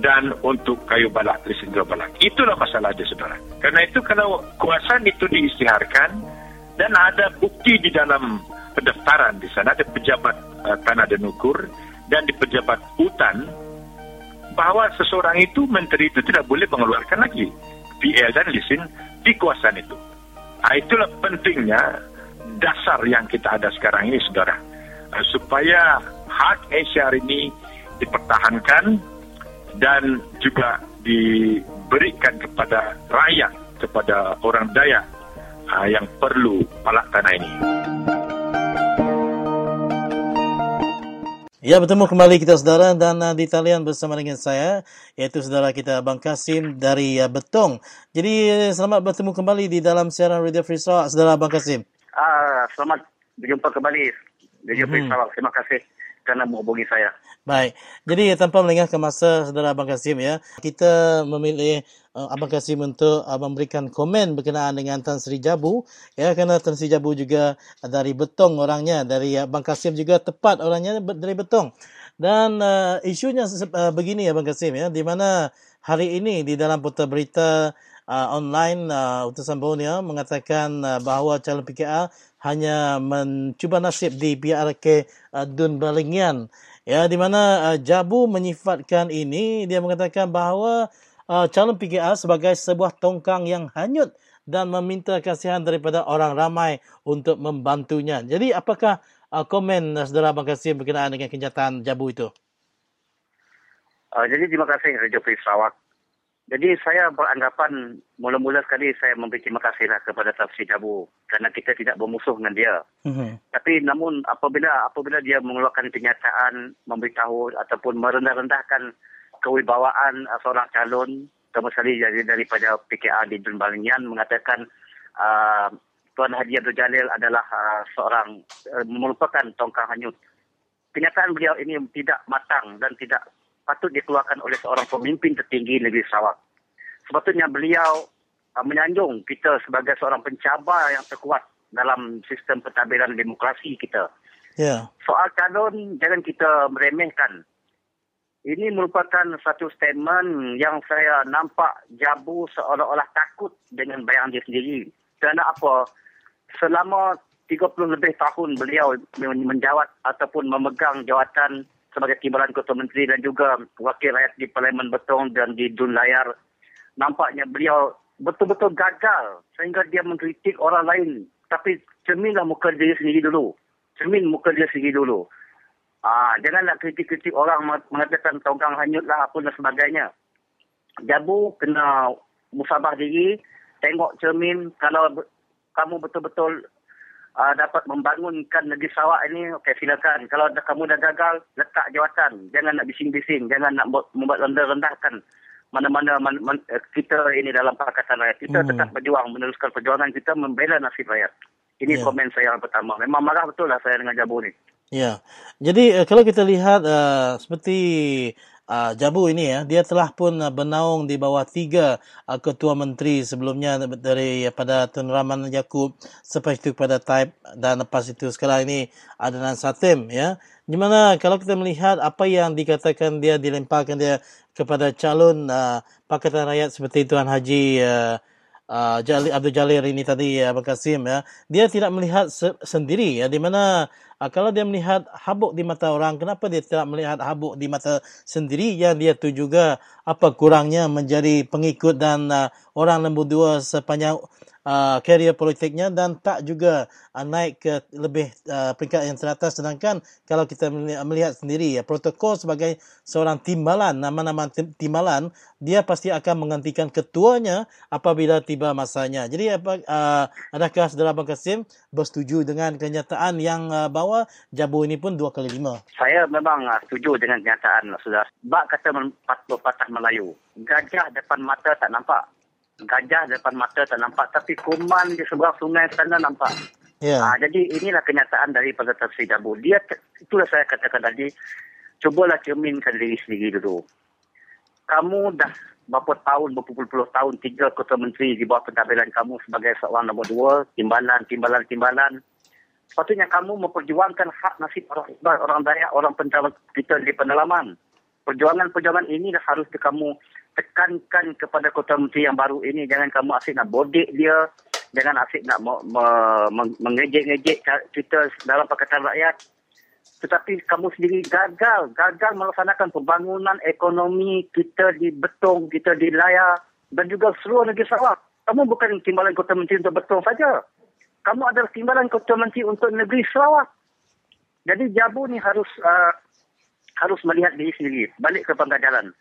dan untuk kayu balak, listrik balak. Itulah masalahnya, saudara. Karena itu kalau kuasaan itu diisytiharkan dan ada bukti di dalam pendaftaran di sana, ada pejabat uh, tanah dan ukur dan di pejabat hutan, bahwa seseorang itu, menteri itu tidak boleh mengeluarkan lagi PL dan lisin di kuasaan itu. Nah, itulah pentingnya dasar yang kita ada sekarang ini, saudara. Uh, supaya hak NCR ini dipertahankan dan juga diberikan kepada rakyat, kepada orang Dayak uh, yang perlu palak tanah ini. Ya, bertemu kembali kita saudara dan uh, di talian bersama dengan saya iaitu saudara kita Abang Kasim dari uh, Betong. Jadi selamat bertemu kembali di dalam siaran Radio Free Sarawak saudara Abang Kasim. Ah, selamat berjumpa kembali Radio Free Mhm. Sarawak. Terima kasih kerana menghubungi saya. Baik. Jadi tanpa melengahkan masa saudara Abang Kasim ya, kita memilih uh, Abang Kasim untuk uh, memberikan komen berkenaan dengan Tan Sri Jabu. Ya kerana Tan Sri Jabu juga dari Betong orangnya, dari Abang Kasim juga tepat orangnya dari Betong. Dan uh, isunya uh, begini Abang Kasim ya, di mana hari ini di dalam portal berita uh, online uh, utusan Borneo mengatakan uh, bahawa calon PKR hanya mencuba nasib di PRK uh, Dun Balingian ya di mana uh, Jabu menyifatkan ini dia mengatakan bahawa uh, calon PKR sebagai sebuah tongkang yang hanyut dan meminta kasihan daripada orang ramai untuk membantunya. Jadi apakah uh, komen uh, saudara Abang Kasim berkenaan dengan kenyataan Jabu itu? Uh, jadi terima kasih Radio Free Sarawak. Jadi saya beranggapan mula-mula sekali saya memberi terima kasihlah kepada Tafsir Jabu kerana kita tidak bermusuh dengan dia. Mhm. Tapi namun apabila apabila dia mengeluarkan kenyataan memberitahu ataupun merendah-rendahkan kewibawaan uh, seorang calon terutama sekali dari daripada PKR di Dun Balingian mengatakan uh, Tuan Haji Abdul Jalil adalah uh, seorang uh, merupakan tongkang hanyut. Kenyataan beliau ini tidak matang dan tidak patut dikeluarkan oleh seorang pemimpin tertinggi negeri Sarawak. Sepatutnya beliau uh, menyanjung kita sebagai seorang pencabar yang terkuat dalam sistem pentadbiran demokrasi kita. Ya. Soal calon jangan kita meremehkan. Ini merupakan satu statement yang saya nampak Jabu seolah-olah takut dengan bayangan dia sendiri. Kerana apa? Selama 30 lebih tahun beliau men- menjawat ataupun memegang jawatan sebagai timbalan ketua menteri dan juga wakil rakyat di Parlimen Betong dan di Dun Layar. Nampaknya beliau betul-betul gagal sehingga dia mengkritik orang lain. Tapi cerminlah muka dia sendiri dulu. Cermin muka dia sendiri dulu. Ah, janganlah kritik-kritik orang meng- mengatakan tongkang hanyut lah apa dan sebagainya. Jabu kena musabah diri, tengok cermin kalau kamu betul-betul uh, dapat membangunkan negeri Sarawak ini, okey silakan. Kalau dah, kamu dah gagal, letak jawatan. Jangan nak bising-bising, jangan nak buat, membuat rendah-rendahkan mana-mana man, man, eh, kita ini dalam Pakatan Rakyat. Kita Hmm. tetap berjuang, meneruskan perjuangan kita membela nasib rakyat. Ini Ya. komen saya yang pertama. Memang marah betul lah saya dengan Jabu ni. Ya. Jadi uh, kalau kita lihat uh, seperti uh, Jabu ini ya, dia telah pun uh, bernaung di bawah tiga uh, ketua menteri sebelumnya dari uh, pada Tun Rahman Yaakob sampai itu kepada Taib dan lepas itu sekarang ini Adnan Satim ya. Di mana kalau kita melihat apa yang dikatakan dia dilemparkan dia kepada calon uh, Pakatan Rakyat seperti Tuan Haji uh, uh, Abdul Jalil ini tadi ya Abang Kasim ya. Dia tidak melihat se- sendiri ya di mana uh, kalau dia melihat habuk di mata orang kenapa dia tidak melihat habuk di mata sendiri? Yang dia tu juga apa kurangnya menjadi pengikut dan uh, orang nombor dua sepanjang uh, karier politiknya dan tak juga uh, naik ke lebih uh, peringkat yang teratas sedangkan kalau kita meli- melihat sendiri ya protokol sebagai seorang timbalan nama-nama tim- timbalan dia pasti akan menggantikan ketuanya apabila tiba masanya. Jadi apa uh, adakah saudara Abang Kasim bersetuju dengan kenyataan yang uh, bahawa Jabu ini pun dua kali lima? Saya memang uh, setuju dengan kenyataan sudah. Bak kata men- pat- pepatah Melayu. Gajah depan mata tak nampak. Gajah depan mata tak nampak. Tapi kuman di seberang sungai sana nampak. Ya. Ah, jadi inilah kenyataan daripada Tafsir Jabu. Dia, itulah saya katakan tadi, cubalah cerminkan diri sendiri dulu. Kamu dah berapa tahun, berpuluh-puluh tahun, tiga ketua menteri di bawah pentadbiran kamu sebagai seorang nombor dua, timbalan, timbalan, timbalan. Sepatutnya kamu memperjuangkan hak nasib orang orang Dayak, orang pentadbiran kita di pendalaman. Perjuangan-perjuangan ini dah harus kamu tekankan kepada ketua menteri yang baru ini. Jangan kamu asyik nak bodek dia. Jangan asyik nak me- me- meng- mengejek-ngejek kita dalam Pakatan Rakyat. Tetapi kamu sendiri gagal. Gagal melaksanakan pembangunan ekonomi kita di Betong, kita di Laya dan juga seluruh negeri Sarawak. Kamu bukan timbalan Kota Menteri untuk Betong saja. Kamu adalah timbalan Kota Menteri untuk negeri Sarawak. Jadi Jabu ni harus uh, harus melihat diri sendiri. Balik ke pangkat jalan.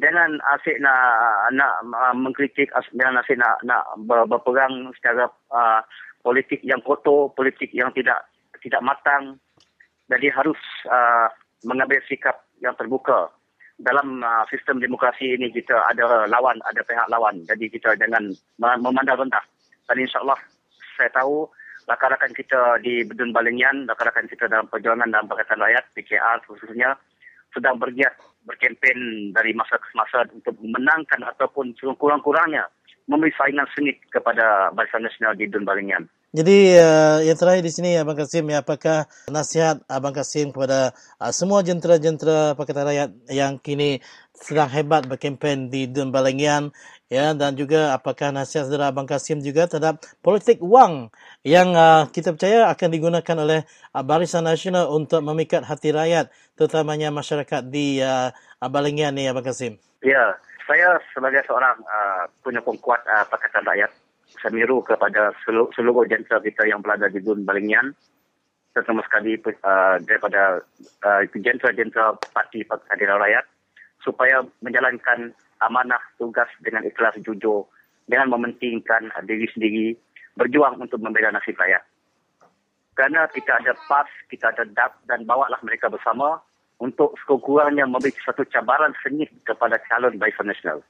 Jangan asyik nak nak uh, mengkritik, jangan asyik nak nak ber, berperang secara uh, politik yang kotor, politik yang tidak tidak matang. Jadi harus uh, mengambil sikap yang terbuka. Dalam uh, sistem demokrasi ini kita ada lawan, ada pihak lawan. Jadi kita jangan me- memandang rendah. Dan insyaAllah saya tahu rakan-rakan kita di Bedun Balingian, rakan-rakan kita dalam perjuangan dalam Pakatan Rakyat, PKR khususnya, sedang bergiat berkempen dari masa ke masa untuk memenangkan ataupun kurang-kurangnya memberi saingan sengit kepada Barisan Nasional di Dun Balingian. Jadi uh, yang terakhir di sini Abang Kasim ya apakah nasihat Abang Kasim kepada uh, semua jentera-jentera Pakatan Rakyat yang kini sedang hebat berkempen di Dun Balengian ya dan juga apakah nasihat saudara Abang Kasim juga terhadap politik wang yang uh, kita percaya akan digunakan oleh uh, Barisan Nasional untuk memikat hati rakyat terutamanya masyarakat di uh, Balengian ni Abang Kasim. Ya, saya sebagai seorang uh, penyokong kuat uh, Pakatan Rakyat, saya miru kepada seluruh, seluruh jentera kita yang berada di Dun Balingian, terutama sekali uh, daripada uh, jentera-jentera Parti Keadilan Rakyat, supaya menjalankan amanah tugas dengan ikhlas jujur, dengan mementingkan diri sendiri, berjuang untuk membela nasib rakyat. Kerana kita ada PAS, kita ada DAP dan bawalah mereka bersama untuk sekurang-kurangnya memberi satu cabaran sengit kepada calon Barisan Nasional.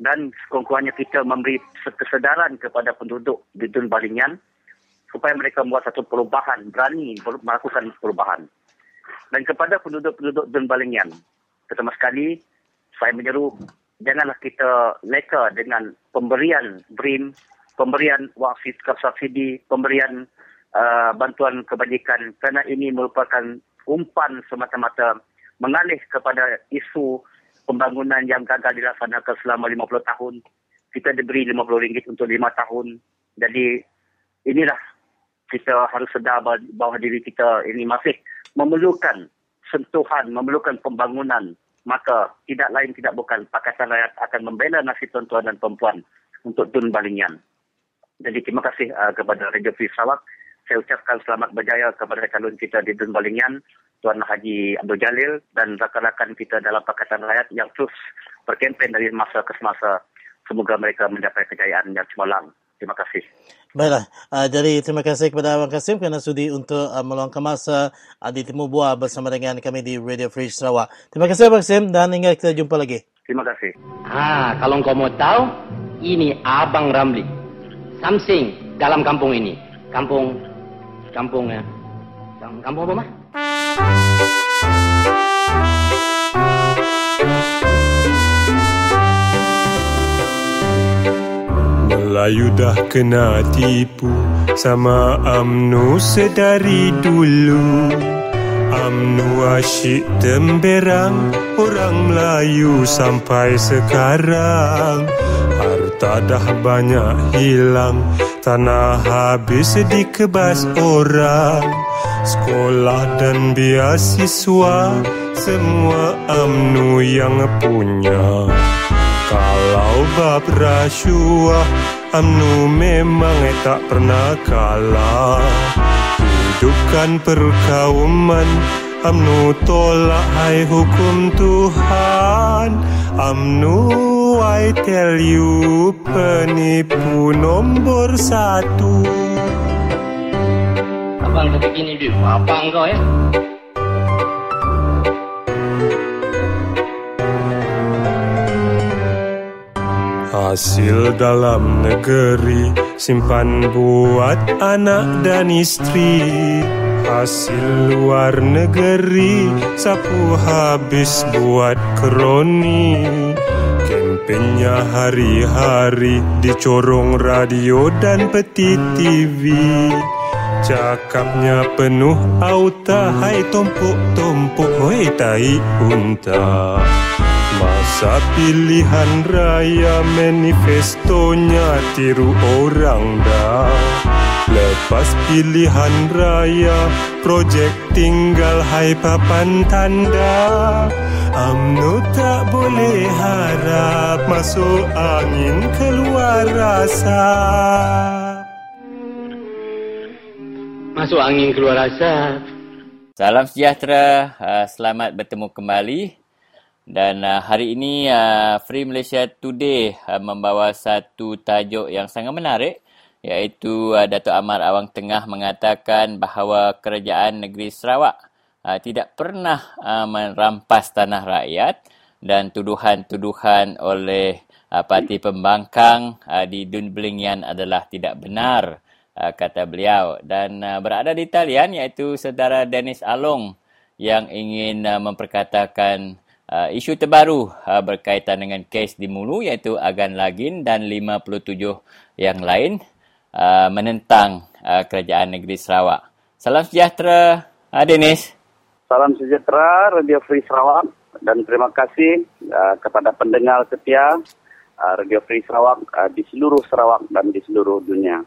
Dan sekurang-kurangnya kita memberi kesedaran kepada penduduk di Dun Balingian supaya mereka membuat satu perubahan, berani ber- melakukan perubahan. Dan kepada penduduk-penduduk Dun Balingian, pertama sekali saya menyeru janganlah kita leka dengan pemberian BRIM, pemberian wang subsidi, pemberian uh, bantuan kebajikan kerana ini merupakan umpan semata-mata mengalih kepada isu pembangunan yang gagal dilaksanakan selama 50 tahun. Kita diberi RM50 untuk 5 tahun. Jadi inilah kita harus sedar bahawa diri kita ini masih memerlukan sentuhan, memerlukan pembangunan. Maka tidak lain tidak bukan Pakatan Rakyat akan membela nasib tuan-tuan dan perempuan untuk Dun Balingian. Jadi terima kasih uh, kepada Radio Free Sarawak. Saya ucapkan selamat berjaya kepada calon kita di Dun Balingian, Tuan Haji Abdul Jalil dan rakan-rakan kita dalam Pakatan Rakyat yang terus berkempen dari masa ke semasa. Semoga mereka mencapai kejayaan yang cemerlang. Terima kasih. Baiklah, uh, jadi terima kasih kepada Abang Kasim kerana sudi untuk uh, meluangkan masa uh, di Temu Buah bersama dengan kami di Radio Free Sarawak. Terima kasih Abang Kasim dan hingga kita jumpa lagi. Terima kasih. Ah, kalau kau mau tahu, ini Abang Ramli. Samsing dalam kampung ini. Kampung, kampung ya. Kam- Kampung apa mah? Melayu dah kena tipu. Sama AMNO sedari dulu. AMNO asyik temberang. Orang Melayu sampai sekarang. Harta dah banyak hilang. Tanah habis dikebas orang. Sekolah dan beasiswa. Semua AMNO yang punya Kalau bab rasuah UMNO memang eh tak pernah kalah Hidupkan perkauman UMNO tolak hai hukum Tuhan UMNO I tell you penipu nombor satu Abang dah begini dulu. Abang kau ya. Hasil dalam negeri simpan buat anak dan istri. Hasil luar negeri sapu habis buat kroni. Kempennya hari-hari dicorong radio dan peti TV Cakapnya penuh auta Hai tumpuk-tumpuk Hoi tai unta Masa pilihan raya manifestonya tiru orang dah Lepas pilihan raya projek tinggal hai papan tanda UMNO tak boleh harap masuk angin keluar rasa Masuk angin keluar asap. Salam sejahtera, uh, selamat bertemu kembali. Dan uh, hari ini uh, Free Malaysia Today uh, membawa satu tajuk yang sangat menarik iaitu uh, Datuk Amar Awang Tengah mengatakan bahawa kerajaan negeri Sarawak uh, tidak pernah uh, merampas tanah rakyat dan tuduhan-tuduhan oleh uh, parti pembangkang uh, di Dun Belingian adalah tidak benar uh, kata beliau. Dan uh, berada di talian iaitu saudara Dennis Along yang ingin uh, memperkatakan uh, isu terbaru uh, berkaitan dengan kes di Mulu iaitu Agan Lagin dan 57 yang lain uh, menentang uh, kerajaan negeri Sarawak. Salam sejahtera, uh, Dennis. Salam sejahtera Radio Free Sarawak dan terima kasih uh, kepada pendengar setia uh, Radio Free Sarawak uh, di seluruh Sarawak dan di seluruh dunia.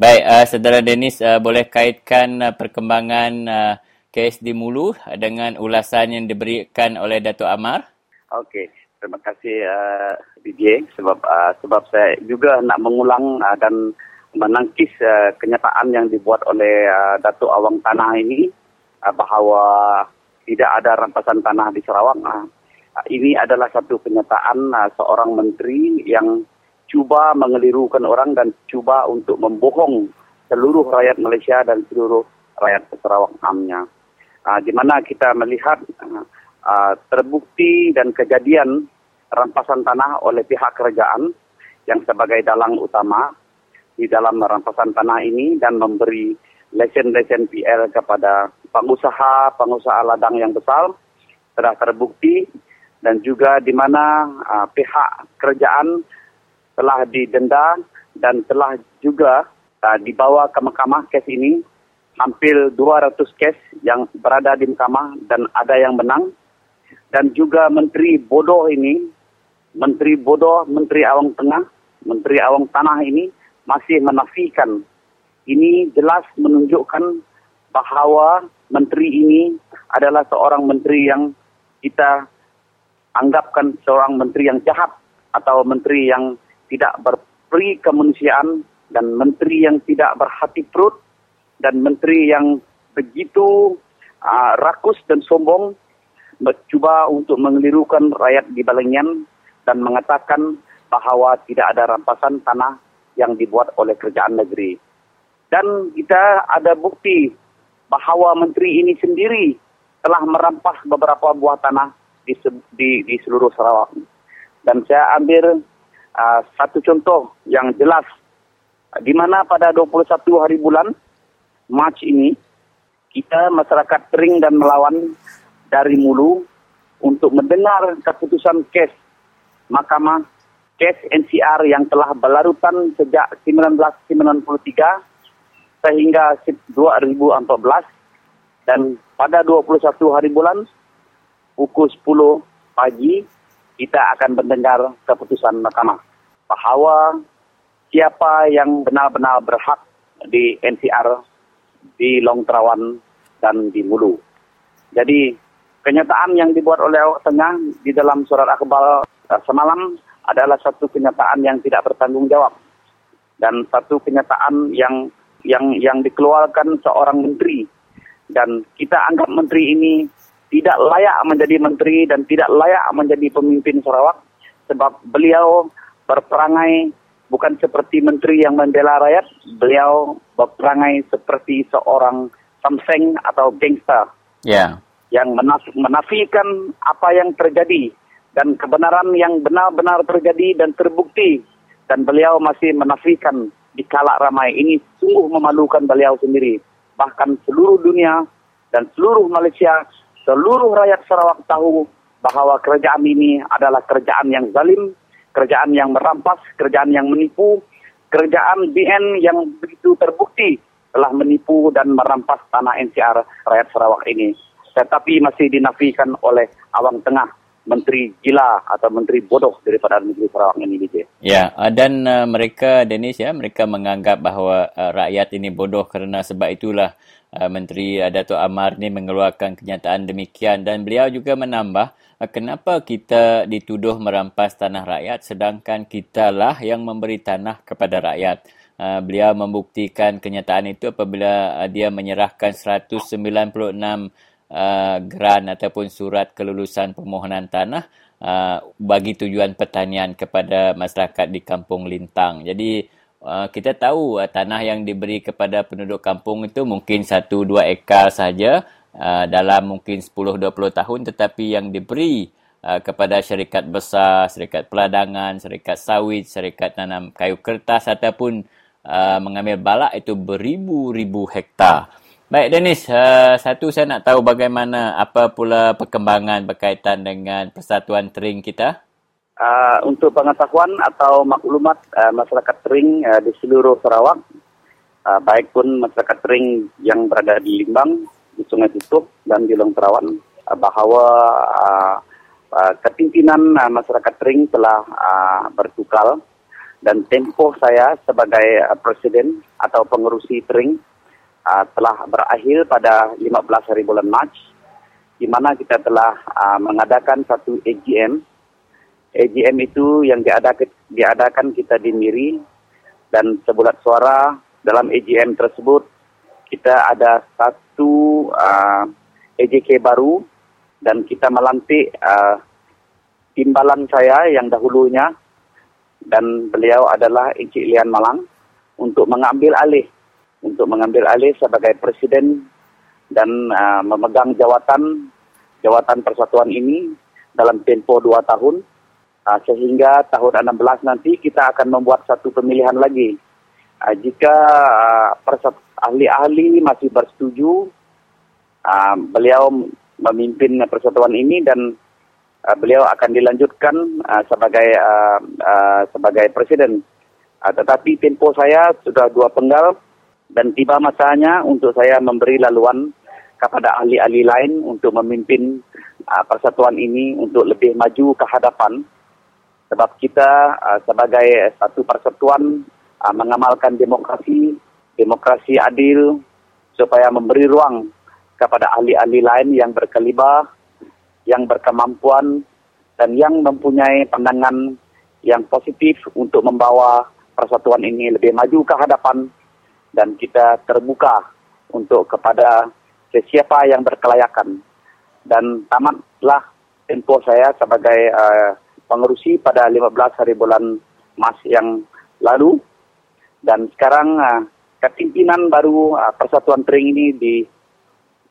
Baik, uh, saudara Dennis uh, boleh kaitkan uh, perkembangan uh, kes di Mulu dengan ulasan yang diberikan oleh Datuk Amar? Okey, terima kasih uh, DJ sebab uh, sebab saya juga nak mengulang uh, dan menangkis uh, kenyataan yang dibuat oleh uh, Datuk Awang Tanah ini uh, bahawa tidak ada rampasan tanah di Sarawak. Uh, ini adalah satu kenyataan uh, seorang menteri yang cuba mengelirukan orang dan cuba untuk membohong seluruh rakyat Malaysia dan seluruh rakyat Sarawak amnya uh, di mana kita melihat uh, terbukti dan kejadian rampasan tanah oleh pihak kerajaan yang sebagai dalang utama di dalam rampasan tanah ini dan memberi lesen-lesen PL kepada pengusaha-pengusaha ladang yang besar telah terbukti dan juga di mana uh, pihak kerajaan telah didenda dan telah juga uh, dibawa ke mahkamah kes ini hampir 200 kes yang berada di mahkamah dan ada yang menang. Dan juga Menteri Bodoh ini, Menteri Bodoh, Menteri Awang Tengah, Menteri Awang Tanah ini masih menafikan. Ini jelas menunjukkan bahawa Menteri ini adalah seorang Menteri yang kita anggapkan seorang Menteri yang jahat atau Menteri yang tidak berperi kemanusiaan dan Menteri yang tidak berhati perut dan menteri yang begitu uh, rakus dan sombong mencuba untuk mengelirukan rakyat di Balengian dan mengatakan bahawa tidak ada rampasan tanah yang dibuat oleh kerajaan negeri. Dan kita ada bukti bahawa menteri ini sendiri telah merampas beberapa buah tanah di, di, di seluruh Sarawak. Dan saya ambil uh, satu contoh yang jelas di mana pada 21 hari bulan March ini, kita masyarakat kering dan melawan dari Mulu untuk mendengar keputusan kes Mahkamah kes NCR yang telah berlarutan sejak 1993 sehingga 2014 dan pada 21 hari bulan pukul 10 pagi kita akan mendengar keputusan mahkamah bahawa siapa yang benar-benar berhak di NCR di Long Terawan dan di Mulu. Jadi kenyataan yang dibuat oleh Awak Tengah di dalam surat akhbar uh, semalam adalah satu kenyataan yang tidak bertanggung jawab dan satu kenyataan yang yang yang dikeluarkan seorang menteri dan kita anggap menteri ini tidak layak menjadi menteri dan tidak layak menjadi pemimpin Sarawak sebab beliau berperangai bukan seperti menteri yang membela rakyat, beliau berperangai seperti seorang samseng atau gangster. Yeah. Yang menaf menafikan apa yang terjadi dan kebenaran yang benar-benar terjadi dan terbukti dan beliau masih menafikan di kalak ramai ini sungguh memalukan beliau sendiri. Bahkan seluruh dunia dan seluruh Malaysia, seluruh rakyat Sarawak tahu bahawa kerajaan ini adalah kerajaan yang zalim, kerajaan yang merampas, kerajaan yang menipu, kerajaan BN yang begitu terbukti telah menipu dan merampas tanah NCR rakyat Sarawak ini. Tetapi masih dinafikan oleh awang tengah menteri gila atau menteri bodoh daripada negeri Sarawak ini DJ. Ya, uh, dan uh, mereka Dennis ya, mereka menganggap bahawa uh, rakyat ini bodoh kerana sebab itulah uh, menteri uh, Datuk Amar ini mengeluarkan kenyataan demikian dan beliau juga menambah uh, kenapa kita dituduh merampas tanah rakyat sedangkan kitalah yang memberi tanah kepada rakyat. Uh, beliau membuktikan kenyataan itu apabila dia menyerahkan 196 uh, geran ataupun surat kelulusan permohonan tanah uh, bagi tujuan pertanian kepada masyarakat di Kampung Lintang. Jadi uh, kita tahu uh, tanah yang diberi kepada penduduk kampung itu mungkin 1 2 ekar saja uh, dalam mungkin 10 20 tahun tetapi yang diberi Uh, kepada syarikat besar, syarikat peladangan, syarikat sawit, syarikat tanam kayu kertas ataupun uh, mengambil balak itu beribu-ribu hektar. Baik Dennis, uh, satu saya nak tahu bagaimana apa pula perkembangan berkaitan dengan persatuan tering kita? Uh, untuk pengetahuan atau maklumat uh, masyarakat tering uh, di seluruh Sarawak, uh, baik pun masyarakat tering yang berada di Limbang, di Sungai Tutup dan di Long Terawan, uh, bahawa uh, uh, kepimpinan uh, masyarakat tering telah uh, bertukar dan tempoh saya sebagai uh, presiden atau pengerusi tering uh, telah berakhir pada 15 hari bulan Mac di mana kita telah uh, mengadakan satu AGM. AGM itu yang diadakan, diadakan kita di Miri dan sebulat suara dalam AGM tersebut kita ada satu uh, AJK baru dan kita melantik uh, timbalan saya yang dahulunya dan beliau adalah Encik Lian Malang untuk mengambil alih untuk mengambil alih sebagai presiden dan uh, memegang jawatan jawatan persatuan ini dalam tempo dua tahun. Uh, sehingga tahun 16 nanti kita akan membuat satu pemilihan lagi. Uh, jika uh, ahli-ahli masih bersetuju uh, beliau memimpin persatuan ini dan uh, beliau akan dilanjutkan uh, sebagai uh, uh, sebagai presiden. Uh, tetapi tempo saya sudah dua penggal dan tiba masanya untuk saya memberi laluan kepada ahli-ahli lain untuk memimpin uh, persatuan ini untuk lebih maju ke hadapan. Sebab kita uh, sebagai satu persatuan uh, mengamalkan demokrasi demokrasi adil supaya memberi ruang kepada ahli-ahli lain yang berkelibar yang berkemampuan dan yang mempunyai pandangan yang positif untuk membawa persatuan ini lebih maju ke hadapan dan kita terbuka untuk kepada sesiapa yang berkelayakan. Dan tamatlah tempo saya sebagai uh, pengerusi pada 15 hari bulan Mas yang lalu. Dan sekarang uh, kepimpinan baru uh, Persatuan Tering ini di,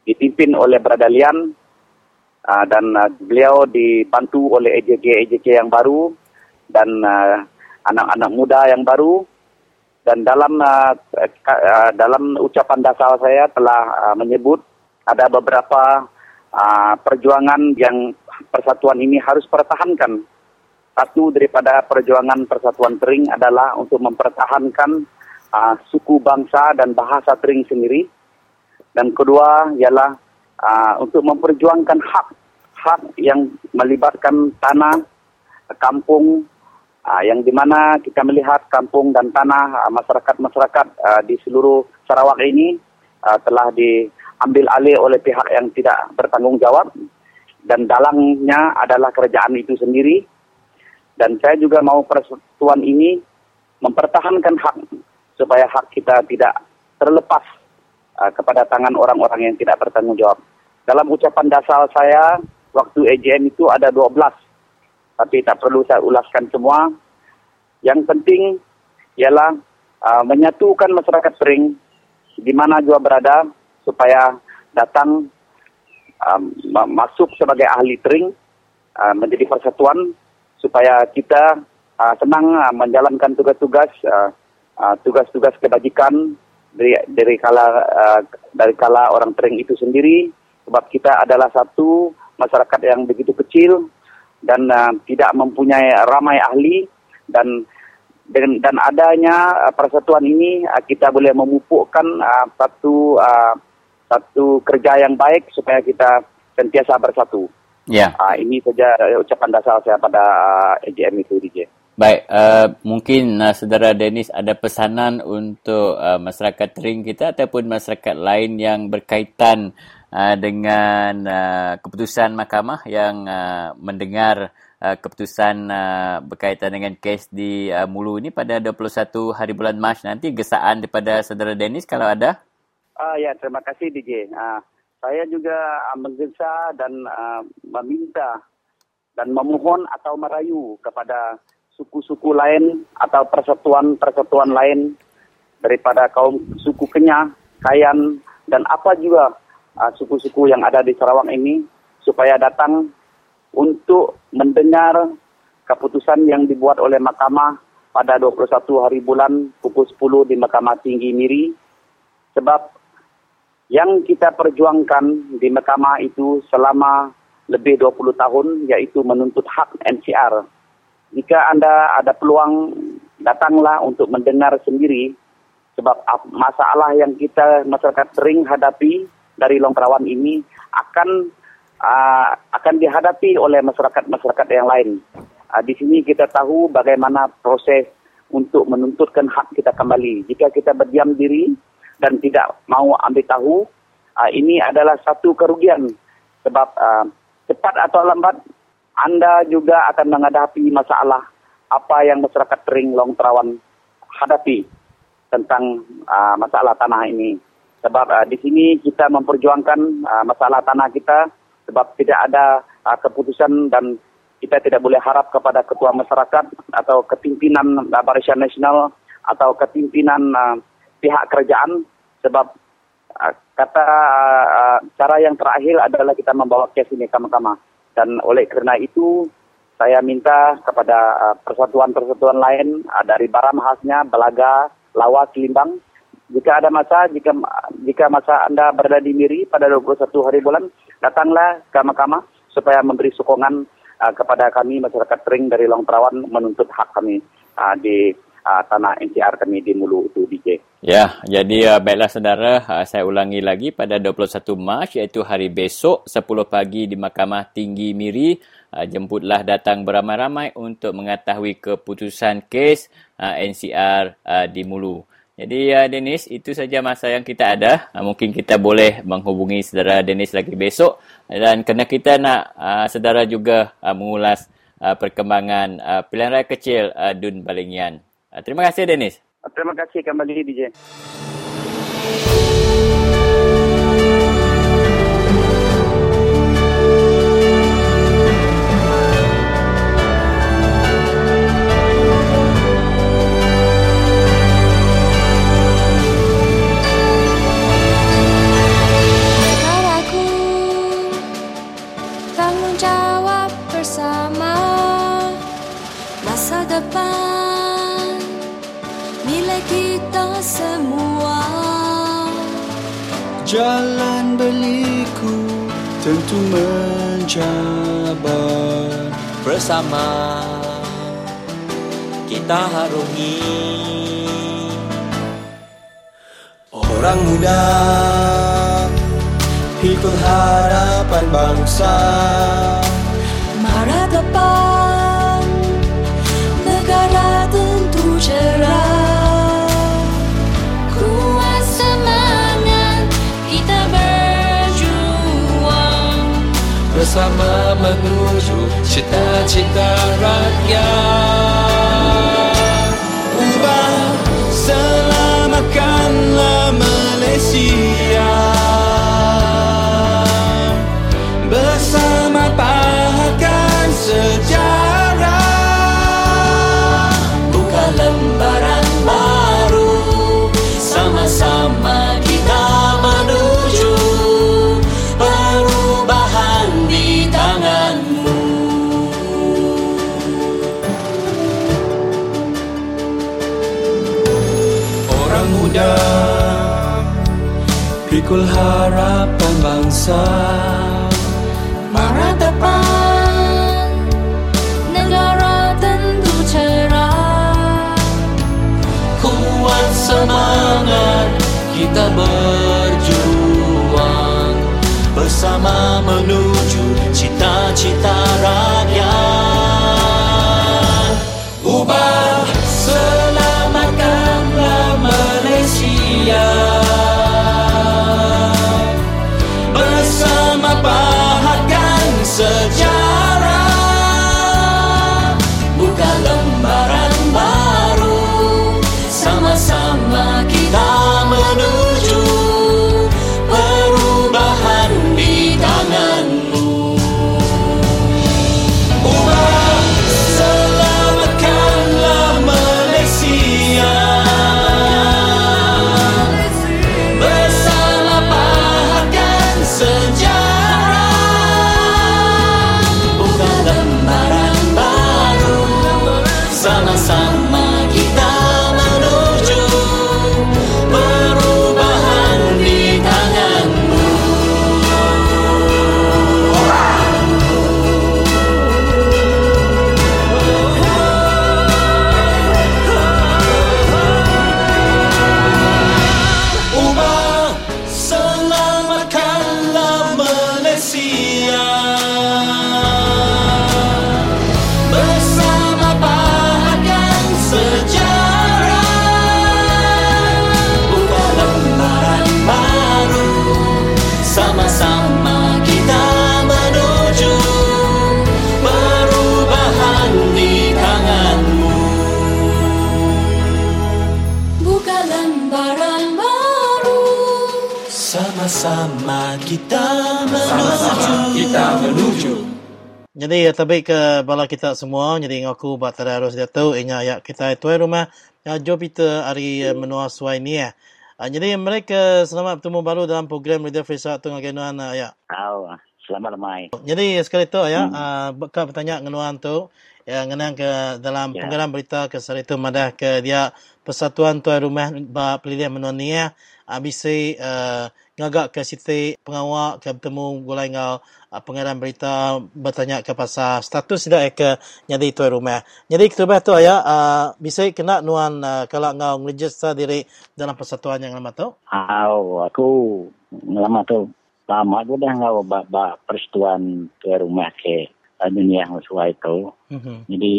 dipimpin oleh Bradalian uh, dan uh, beliau dibantu oleh EJK-EJK yang baru dan uh, anak-anak muda yang baru dan dalam uh, dalam ucapan dasar saya telah uh, menyebut ada beberapa uh, perjuangan yang persatuan ini harus pertahankan. Satu daripada perjuangan persatuan Tering adalah untuk mempertahankan uh, suku bangsa dan bahasa Tering sendiri. Dan kedua ialah uh, untuk memperjuangkan hak hak yang melibatkan tanah, kampung, uh, yang di mana kita melihat kampung dan tanah uh, masyarakat-masyarakat uh, di seluruh Sarawak ini uh, telah diambil alih oleh pihak yang tidak bertanggung jawab dan dalangnya adalah kerajaan itu sendiri Dan saya juga mau persatuan ini mempertahankan hak supaya hak kita tidak terlepas uh, kepada tangan orang-orang yang tidak bertanggung jawab. Dalam ucapan dasar saya, waktu AGM itu ada 12. Tapi tak perlu saya ulaskan semua. Yang penting ialah uh, menyatukan masyarakat Pering di mana juga berada supaya datang um, masuk sebagai ahli Pering uh, menjadi persatuan supaya kita uh, senang uh, menjalankan tugas-tugas uh, uh, tugas-tugas kebajikan dari dari kala uh, dari kala orang Pering itu sendiri sebab kita adalah satu masyarakat yang begitu kecil dan uh, tidak mempunyai ramai ahli dan dengan dan adanya uh, persatuan ini uh, kita boleh memupukkan uh, satu uh, satu kerja yang baik supaya kita sentiasa bersatu. Ya. Uh, ini saja ucapan dasar saya pada uh, AGM itu DJ. Baik, uh, mungkin uh, saudara Dennis ada pesanan untuk uh, masyarakat Tering kita ataupun masyarakat lain yang berkaitan uh, dengan uh, keputusan mahkamah yang uh, mendengar uh, keputusan uh, berkaitan dengan kes di uh, Mulu ini pada 21 hari bulan Mac nanti gesaan daripada saudara Dennis kalau ada? Uh, ya, terima kasih DJ. Uh, saya juga uh, menggesa dan uh, meminta dan memohon atau merayu kepada suku-suku lain atau persatuan-persatuan lain daripada kaum suku Kenya, Kayan dan apa juga uh, suku-suku yang ada di Sarawak ini supaya datang untuk mendengar keputusan yang dibuat oleh mahkamah pada 21 hari bulan pukul 10 di Mahkamah Tinggi Miri sebab yang kita perjuangkan di mahkamah itu selama lebih 20 tahun yaitu menuntut hak NCR. Jika anda ada peluang datanglah untuk mendengar sendiri sebab masalah yang kita masyarakat sering hadapi dari Longkrawan ini akan uh, akan dihadapi oleh masyarakat-masyarakat yang lain. Uh, di sini kita tahu bagaimana proses untuk menuntutkan hak kita kembali. Jika kita berdiam diri dan tidak mau ambil tahu, uh, ini adalah satu kerugian sebab uh, cepat atau lambat anda juga akan menghadapi masalah apa yang masyarakat Tering Long Terawan hadapi tentang uh, masalah tanah ini. Sebab uh, di sini kita memperjuangkan uh, masalah tanah kita sebab tidak ada uh, keputusan dan kita tidak boleh harap kepada ketua masyarakat atau kepimpinan uh, Barisan Nasional atau kepimpinan uh, pihak kerajaan. Sebab uh, kata uh, cara yang terakhir adalah kita membawa kes ini sama-sama. Dan oleh kerana itu saya minta kepada persatuan-persatuan lain dari Baram khasnya Belaga, Lawas, Limbang jika ada masa, jika jika masa anda berada di Miri pada 21 hari bulan, datanglah ke mahkamah supaya memberi sokongan uh, kepada kami masyarakat Tering dari Long Perawan menuntut hak kami uh, di uh, tanah NCR kami di Mulu itu DJ. Ya, jadi uh, baiklah saudara, uh, saya ulangi lagi pada 21 Mac iaitu hari besok 10 pagi di Mahkamah Tinggi Miri uh, jemputlah datang beramai-ramai untuk mengetahui keputusan kes uh, NCR uh, di Mulu. Jadi uh, Dennis, itu saja masa yang kita ada. Uh, mungkin kita boleh menghubungi saudara Dennis lagi besok. Dan kerana kita nak uh, saudara juga uh, mengulas uh, perkembangan uh, pilihan raya kecil uh, Dun Balingian. Uh, terima kasih Dennis. Terima kasih kembali DJ. Jalan berliku tentu mencabar Bersama. Kita harungi Orang muda. Pikul harapan bangsa. Mara depan bersama menuju cita-cita rakyat. Ubah selamatkanlah Pikul harapan bangsa Jadi ya tabik ke bala kita semua. Jadi ngaku buat terus dia tahu inya ya kita tuai rumah ya jo kita hari eh, menua suai ni ya. Ah, jadi mereka selamat bertemu baru dalam program Radio Free Sarawak tengah genuan ah, ya. Tahu, selamat lemai. Jadi sekali tu ya, hmm. uh, bertanya ngenuan tu yang ngenang ke dalam Ya. penggalan berita ke sari tu madah ke dia Persatuan Tuan Rumah ba Pelilihan Menua ni ya. Bisa uh, ngagak ke siti pengawak ke bertemu gulai ngau uh, berita bertanya ke pasal status tidak ke jadi tuan rumah. Jadi kita tu ya uh, bisa kena nuan uh, kalau ngau register diri dalam persatuan yang lama tu. Au, aku lama tu lama tu dah ngau ba, ba persetuan ke rumah ke dunia yang sesuai tu. Mhm. Jadi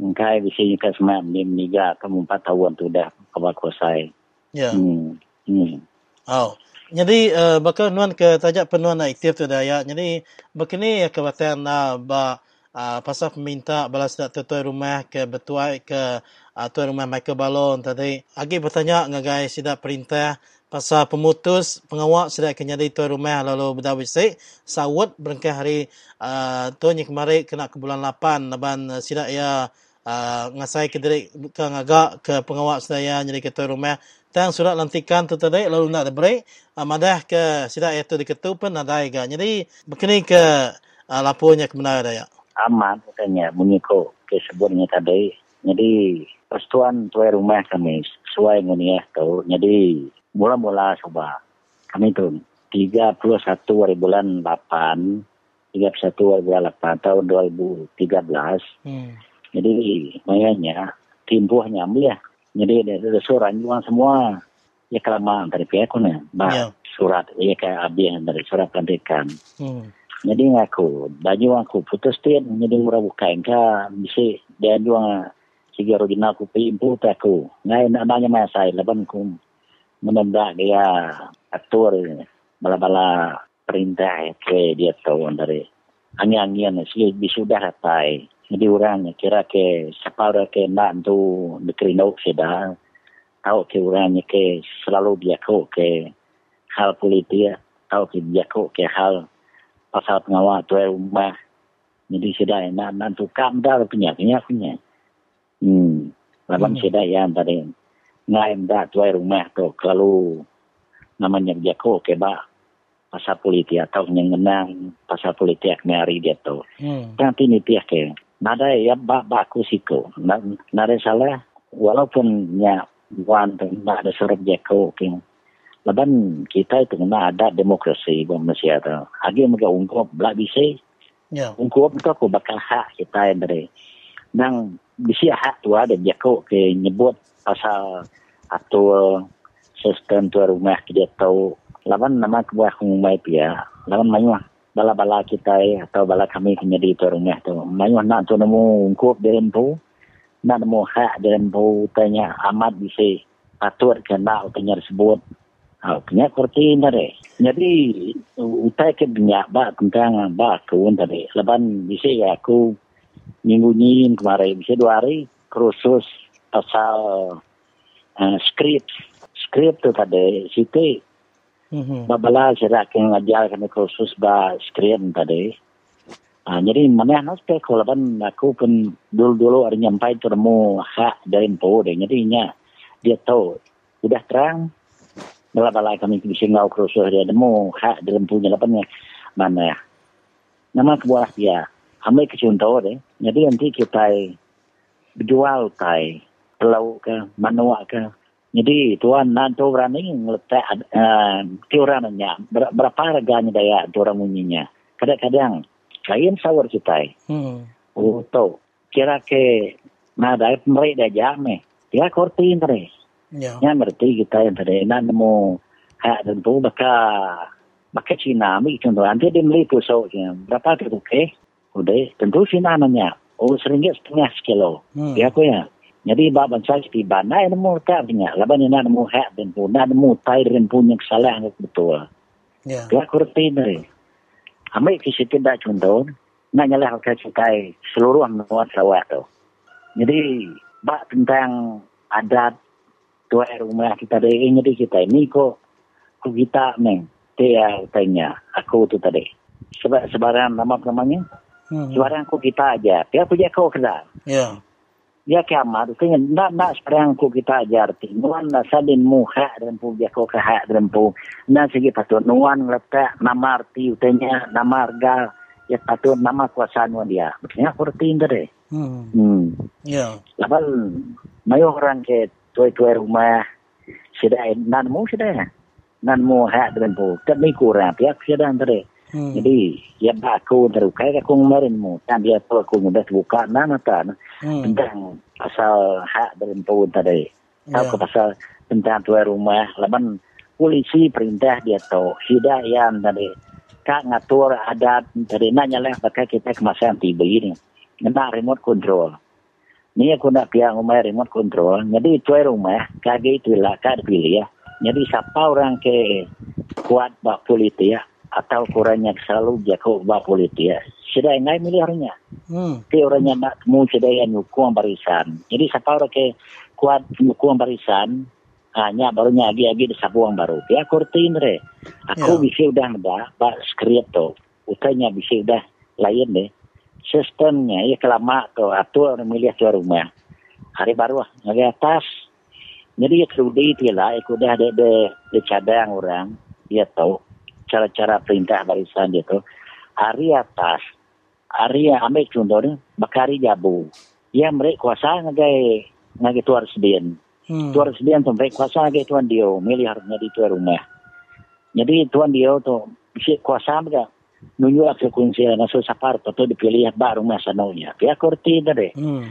engkai bisa nyuka semua ni meniga kamu empat tahun tu dah kabar kuasai. Ya. Hmm. Hmm. Oh. Jadi uh, bakal nuan ke tajak penuan aktif tu dah ya. Jadi begini ya kebatan uh, ba uh, pasal peminta balas dak tuan rumah ke betuai ke uh, tuan rumah Michael Balon tadi. Agi bertanya ngagai sidak perintah pasal pemutus pengawak sedak kenyadi tuan rumah lalu berdawi sik sawut berengkah hari uh, tuan yang kemarin kena ke bulan 8 naban uh, ya uh, ngasai ke diri ke ngagak ke pengawak saya jadi ketua rumah tang surat lantikan tu tadi lalu nak break uh, madah ke sidak itu diketu pun ada ga jadi begini ke uh, lapornya ke mana ada ya Aman katanya bunyi ko ke sebutnya tadi. Jadi persetuan tuai rumah kami sesuai dengan ya tu. Jadi mula-mula coba kami tu 31 hari bulan 8 31 hari bulan 8 tahun 2013 hmm. jadi makanya timbuhnya ambil ya jadi ada, ada surat jual semua. Ya kelamaan dari pihak ni. Bah Ya. surat. Ya kayak abi yang dari surat pelantikan Hmm. jadi aku baju aku putus tin jadi murah bukain ka bisa dia jual sige original aku pergi import aku. Ngai nak nanya masa saya laban ku menembak dia atur bala-bala perintah ke dia tahu dari angin-angin sih bisudah ratai. Jadi orang kira ke siapa orang ke nak tu negeri nak sudah tahu ke orangnya ke selalu dia ko ke hal politik tahu ke dia ko ke hal pasal pengawal tu rumah. Jadi sudah nak nak tu kam dah punya punya punya. Hmm. Laban hmm. yang tadi ngai dah tu rumah tu kalau namanya dia ko ke ba pasal politik atau yang menang pasal politik mari dia tu. Hmm. Nanti ni tiak ke. Nada ya ba ba aku siko. Nada salah walaupun ya wan nak ada surat dia ko ke. Laban kita itu kena ada demokrasi di Malaysia tu. Agi mereka ungkap belak bisa. Ya. Ungkap tu aku bakal hak kita yang dari. Nang bisa hak tu ada dia ko ke nyebut pasal atau sistem tu rumah dia tahu lawan nama kebuah umai pia lawan mayuah bala-bala kita eh, atau bala kami punya di tu rumah tu. Mayuah nak tu nemu ungkup dalam tu nak nemu hak dalam tu tanya amat bisa atur kena tanya sebut Ah, punya kurti nare. Jadi utai ke banyak ba tentang ba kau tadi. Leban bisa ya aku minggu ni kemarin. Bisa dua hari kursus pasal uh, script skrip tu tadi situ mm-hmm. babala serak yang ngajar kami kursus ba skrip tadi. Uh, jadi mana nak spek kalau kan aku pun dulu dulu ada nyampai termu hak dari info deh. Jadi nya dia tahu udah terang bala bala kami bisa ngau kursus dia. Nemu hak dalam punya lapannya mana ya? Nama kebuah dia ambil kecontoh deh. Jadi nanti kita berjual tai pelau ke manua ke jadi tuan nak tu orang ni letak uh, tiurannya ber, berapa harganya daya orang munyinya. Kadang-kadang lain sawar kita. Hmm. Oh tu kira ke nada mereka dah jam Dia korti ni. Ya. Yang berarti kita yang tadi nak nemu hak dan tu baka baka Cina mi contoh nanti dia beli pusau berapa tu ke? Udah tentu Cina nanya. Oh seringgit setengah sekilo. Hmm. Dia aku ya. Jadi bab bangsa seperti bana yang nemu tak punya. Laban yang nak nemu hak dan pun nemu tai dan pun yang salah yang betul. Ya. Dia kurti dari. Ambil kisah tidak contoh. Nak nyalah ke cikai seluruh menuat sawat tu. Jadi bab tentang adat tuai rumah kita dari ini jadi kita ini kok kok kita neng dia tanya aku tu tadi. Sebab sebarang nama namanya. Hmm. Sebarang kok kita aja. Dia punya kau kerja. Ya kiamat. Itu nak nak sekarang ku kita ajar ti. Nuan na sadin muha dan pu dia ko kaha dan pu. Na segi patut. Nuan letak nama arti utenya nama harga ya patut nama kuasa nuan dia. Betulnya kurti ndere hmm. hmm. ya. Lapan mayo orang ke tuai-tuai rumah sudah nan mu sudah nan mu ha dan pu. Tak ni kurang pihak sudah ndere Hmm. Jadi, ya aku terukai aku kemarin mu. Dan dia tu aku mudah buka nama tan hmm. tentang pasal hak berempu tadi. Tahu yeah. ke pasal tentang tuan rumah. Laban polisi perintah dia tu. Sida yang tadi. Kak ngatur adat tadi. Nanya lah pakai kita kemasan tiba ini. Nak remote control. Ni aku nak pihak rumah remote control. Jadi tuan rumah. Kaki itu lah. Kak pilih ya. Jadi siapa orang ke kuat bak politik ya atau kurangnya selalu dia kau bawa politik ya. Sudah enggak miliarnya. Hmm. Ke orangnya nak temu sudah yang hukum barisan. Jadi siapa orang ke kuat hukum barisan hanya barunya lagi-lagi di sabuang baru. Ya kurtin re. Aku ya. bisa udah ada pak skrip tu. Utanya bisa udah lain deh. Sistemnya ya kelama tu atur orang milih tu rumah. Hari baru lah. Lagi atas. Jadi ya kerudi itu lah. Aku dah ada de cadang orang. Dia tahu cara-cara perintah barisan dia tu. Hari atas, hari yang ambil contoh ni, bakari jabu. Yang mereka kuasa ngagai ngagai tuar sedian. Hmm. Tuar sedian tu mereka kuasa ngagai tuan dia, milih harusnya di tuan rumah. Jadi tuan dia tu bisa kuasa mereka nunjuk ke kunci nasu sapar tu dipilih bak rumah sanonya. Pihak kurti tadi. Hmm.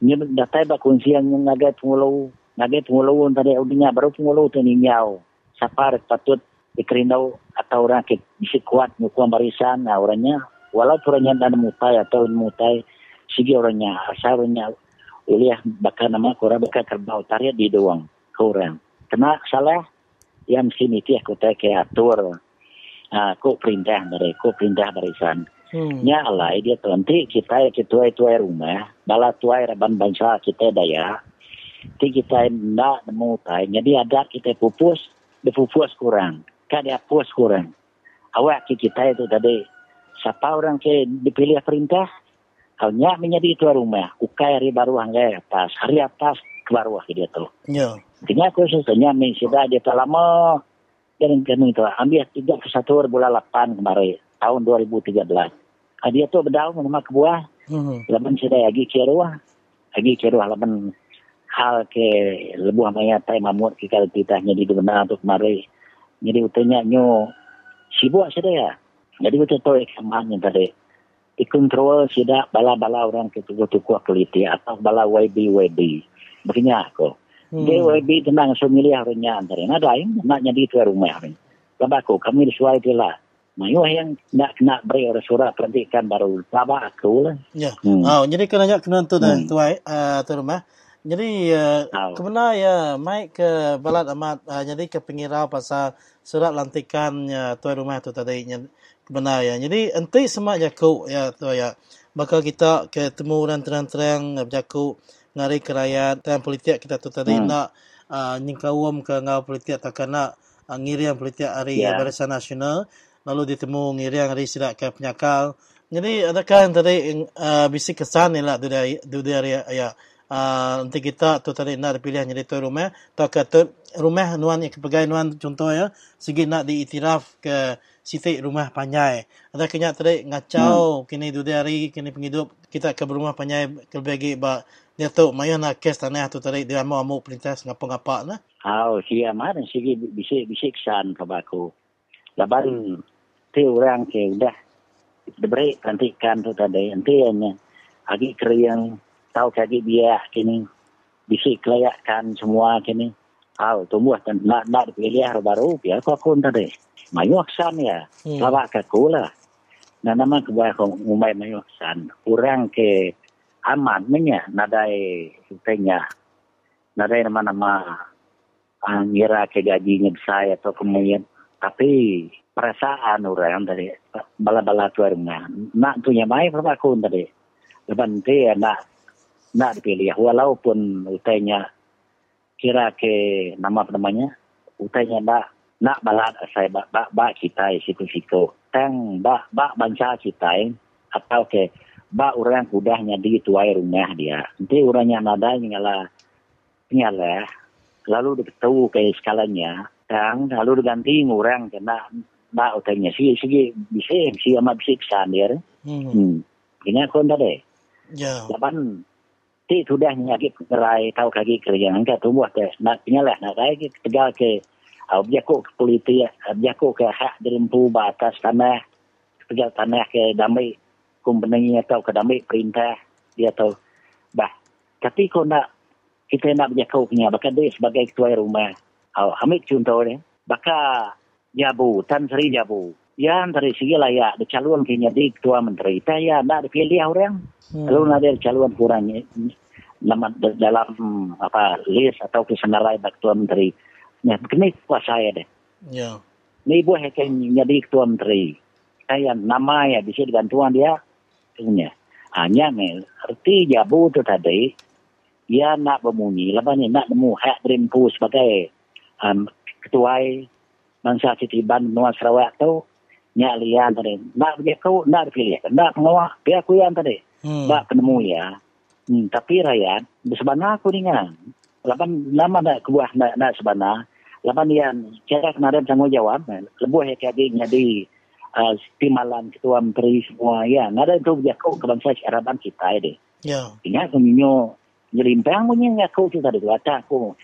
Ini datai bak kunci yang ngagai pengulu, ngagai pengulu tadi udinya baru pengulu tu ninyau. Sapar patut dikerinau atau orang ke bisa kuat nyukuan barisan nah, orangnya walaupun orangnya dan mutai atau mutai sigi orangnya asal orangnya uliah bakal nama kurang bakal kerbau tarik di doang kurang kena salah yang sini tiah aku tak ke atur uh, ko perintah dari ko perintah barisan Hmm. Nya alai dia tu nanti kita ketua tuai rumah, bala tuai raban bangsa kita daya. Ti kita nak nemu tai, jadi adat kita pupus, dia pupus kurang. Dia pupus kurang. Awak ki kita itu tadi, siapa orang ke dipilih perintah, hanya menjadi tuai rumah. Ukai hari baru hanggai atas, hari atas ke bawah dia tu. Ya. Kena aku ni sudah dia tak lama dan kami itu ambil tiga ke satu bulan lapan kemarin tahun 2013. Ah, dia tu berdaun nama kebuah. Hmm. Laban sudah lagi keruah. Lagi keruah laban hal ke lebuah maya tai mamut ke kita jadi benar tu kemarin. Jadi utanya nyo sibuk sudah ya. Jadi betul tu ekaman yang tadi. Dikontrol sudah bala-bala orang ke tuku-tuku keliti atau bala YB-YB. Begini aku. Hmm. Dia YB tenang semilih harinya antara. Ada yang nak jadi tu rumah hari. Lepas aku, kami disuai dia lah. Mayu yang nak nak beri orang surat perhentikan baru tabak aku lah. Ya. Hmm. Oh, jadi kena nak kena tu dah Hmm. tuai uh, tu rumah. Jadi uh, kemana ya mai ke balat amat uh, jadi ke pengirau pasal surat lantikan ya tuai rumah tu tadi nya kemana ya. Jadi enti semak jaku ya tu ya. Bakal kita ketemu dan terang-terang berjaku ngari kerayat dan politik kita tu tadi Hmm. nak uh, nyingkawum ke ngau politik takkan nak uh, ngirian politik hari Ya. Barisan Nasional lalu ditemu ngirian hari sidak ke penyakal. Jadi adakah yang tadi uh, bisik kesan ni lah dari dari ya uh, nanti kita tu tadi nak dipilih jadi tuan rumah atau ke tu rumah nuan yang kepegai nuan contoh ya segi nak diiktiraf ke sitik rumah panjai. Ada kenyak tadi ngacau hmm. kini dua hari kini penghidup kita ke rumah panjai kelebih ba dia tu mayu nak kes tanah tu tadi dia mau mau perintah ngapa-ngapa nah. Oh, si Amar sigi bisik bisik ke aku. Laban ti orang ke udah diberi perhentikan tu tadi. Nanti hanya agi kriang tahu kaki biar kini bisik kelayakan semua kini. Oh, tumbuh dan nak nak dipilih baru biar kau pun tadi. Mayu aksan ya. Hmm. Lawak ke kula. Nah nama kebuah kong umai mayu aksan. Orang ke aman menya nadai tanya. Nadai nama-nama uh, ngira ke gajinya besar atau kemudian tapi perasaan orang tadi bala-bala tu nak tu yang baik apa aku tadi lepas dia nak nak dipilih. Walaupun utainya kira ke nama apa namanya utainya nak nak balat saya bak bak, bak kita situ situ. Tang bak bak bangsa kita atau ke bak orang udahnya di tuai rumah dia. Nanti orangnya nada nyala nyala lalu diketahui ke skalanya dan lalu diganti orang kena bak utainya. Si si bisa si ama bisa kesan dia. Hmm. hmm. Ini aku tadi Ya. Laban ti sudah nyakit kerai tahu kaki kerja. Angka tumbuh ke nak penyalah nak kaki tegal ke. Objekku ke politik objekku ke hak dirempu batas tanah. Tegal tanah ke damai kumpeni atau ke damai perintah dia tahu. Bah tapi kau nak kita nak berjakau punya bakal dia sebagai ketua rumah. Oh, ambil contoh ni. Bakal jabu tan seri jabu ya dari segi layak dicalon ke jadi ketua menteri kita ya nak dipilih orang Hmm. Lalu ada calon kurangnya dalam, dalam apa list atau kesenarai ketua menteri. Nah, begini kuasa saya deh. Ya. Ini ibu akan jadi ketua menteri. Saya nama ya bisa digantuan dia punya. Hanya arti jabu tu tadi dia nak bemunyi, lepas nak nemu hak berimpu sebagai um, ketua bangsa Titiban Benua Sarawak tu nyak lian tadi. Nak dia kau nak dipilih, nak pengawal pihak aku yang tadi. Hmm. Bak penemu ya. Hmm, tapi rakyat, sebenarnya aku dengan. Lapan lama nak kebuah nak, nak sebenarnya. Lapan dia cara kena tanggung jawab. Lebuh ya kaki jadi uh, timalan ketua menteri semua ya. Nada itu berjakau ke bangsa Araban kita ini. Ya. Ingat aku nyinyo nyelimpang punya aku tu tadi kata aku.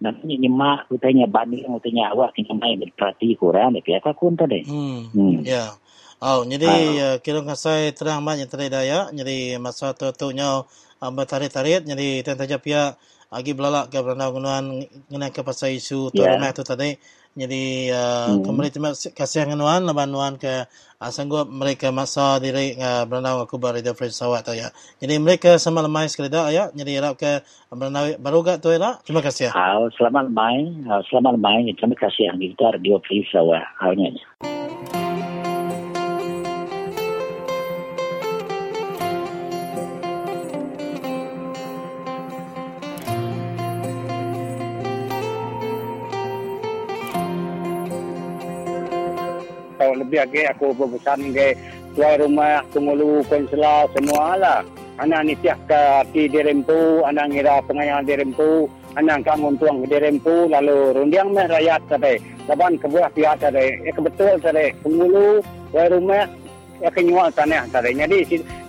Nanti nyemak aku tanya banding aku tanya awak kena main berperhati kurang. Tapi aku aku tadi. Hmm. Hmm. Ya. Oh, jadi uh, kira ngasai terang banyak tadi. Jadi masa tu tu nyo uh, bertarik-tarik. Jadi tentu saja pihak agi belalak ke berandau gunuan mengenai ke pasal isu tu Ya. rumah tu tadi. Jadi uh, Hmm. kembali terima kasih dengan laban nuan ke uh, sanggup mereka masa diri uh, berandau aku bari the French Sawat tu ya. Jadi mereka sama lemai sekali dah ya. Jadi harap ke berandau baru gak tu ya. Terima kasih ya. Ah, selamat ah, selamat main. Terima kasih yang kita radio Free Sawa. Awalnya. Lebih lagi aku berpesan ke tuai rumah, pengulu, konsela, semua lah. Anak ni tiap ke hati dirempu, anak ngira pengayang dirempu, anak kangun tuang dirempu, lalu rundiang meh rakyat tadi. Laban kebuah pihak tadi. Ya kebetul tadi. Pengulu, tuai rumah, ya kenyual tanah tadi. Jadi,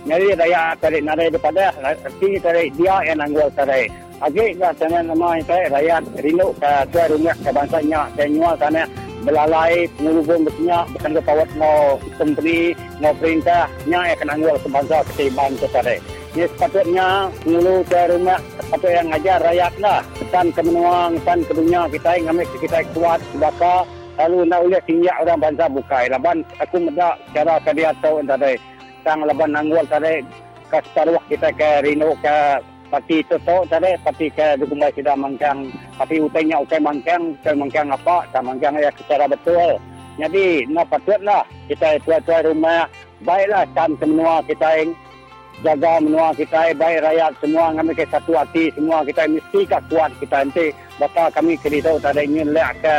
jadi rakyat tadi narai daripada, arti tadi dia yang nanggul tadi. Agak tanah nama saya rakyat rindu ke tuai rumah ke bangsanya, saya nyual tanah belalai pengurus mestinya bukan kepawat mau company mau perintah nya akan anggul sebangsa ketimbang tadi. Ini sepatutnya pengurus ke rumah sepatut yang ngajar rakyat lah. Pesan ke menuang, pesan ke dunia kita yang kita kuat, sebaka lalu nak boleh tinggal orang bangsa bukai. Laban aku medak cara ke dia tahu tadi. Sang laban anggul tadi ke separuh kita ke Rino ke parti Toto tadi, parti ke Dukumbai sudah mangkang, parti utainya utai mangkang, utai mangkang apa, tak mangkang ya secara betul. Jadi, nak patutlah kita tuai-tuai rumah, baiklah kan semua kita yang jaga menua kita, baik rakyat semua kami ke satu hati, semua kita mesti kuat kita nanti. Bapa kami kiri tahu tadi ingin lek ke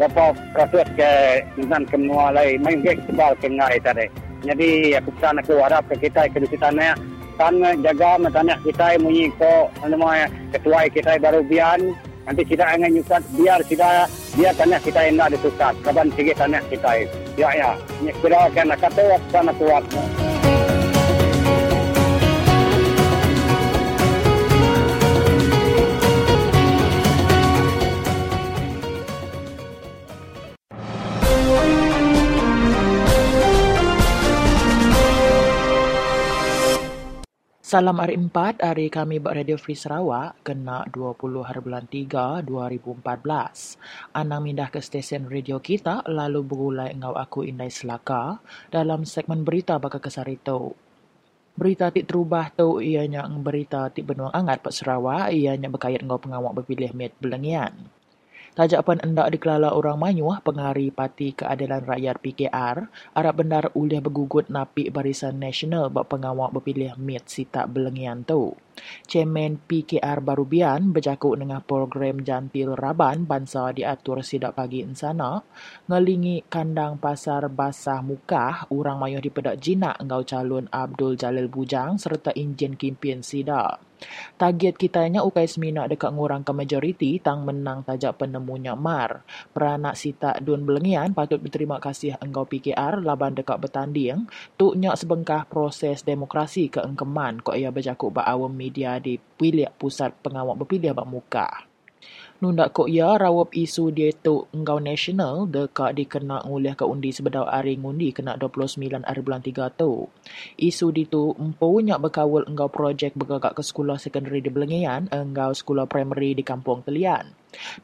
bapa proses ke dengan ke menua lain, main ke sebal ke ngai tadi. Jadi aku pesan aku harap ke kita ke di sana kan jaga tanah kita munyi ko nama ketua kita baru bian. Nanti kita ingin nyusat biar kita biar tanah kita yang ada susat kapan tinggi tanah kita. Ya ya. Ini kira kan kata sana kuat Salam hari 4, hari kami Radio Free Sarawak, kena 20 hari bulan 3, 2014. Anang mindah ke stesen radio kita, lalu berulai engau aku Indai Selaka dalam segmen berita bakal kesar itu. Berita tik terubah tu ianya berita tik benuang angat Pak Sarawak, ianya berkait engau pengawak berpilih met belengian. Tajak pun hendak dikelala orang manyuah pengari Parti Keadilan Rakyat PKR, harap bendar ulih bergugut napi Barisan Nasional buat pengawak berpilih MIT si tak belengian tu. Chairman PKR Barubian berjakuk dengan program jantil Raban bangsa diatur sidak pagi insana, ngelingi kandang pasar basah mukah, orang mayuh di pedak jinak engau calon Abdul Jalil Bujang serta injen kimpin sidak. Target kitanya ukai semina dekat ngurang ke majoriti tang menang tajak penemunya Mar. Peranak sita Dun Belengian patut berterima kasih engkau PKR laban dekat bertanding tuk nyak sebengkah proses demokrasi ke engkeman kok ia berjakuk ba awam media di Pilik Pusat Pengawak Berpilih Bak Muka. Nundak kok ya rawap isu dia tu engkau nasional dekat dikena ngulih ke undi sebedau hari ngundi kena 29 hari bulan 3 tu. Isu di tu empu nyak berkawal engkau projek bergagak ke sekolah sekondari di Belengian, engkau sekolah primary di Kampung Telian.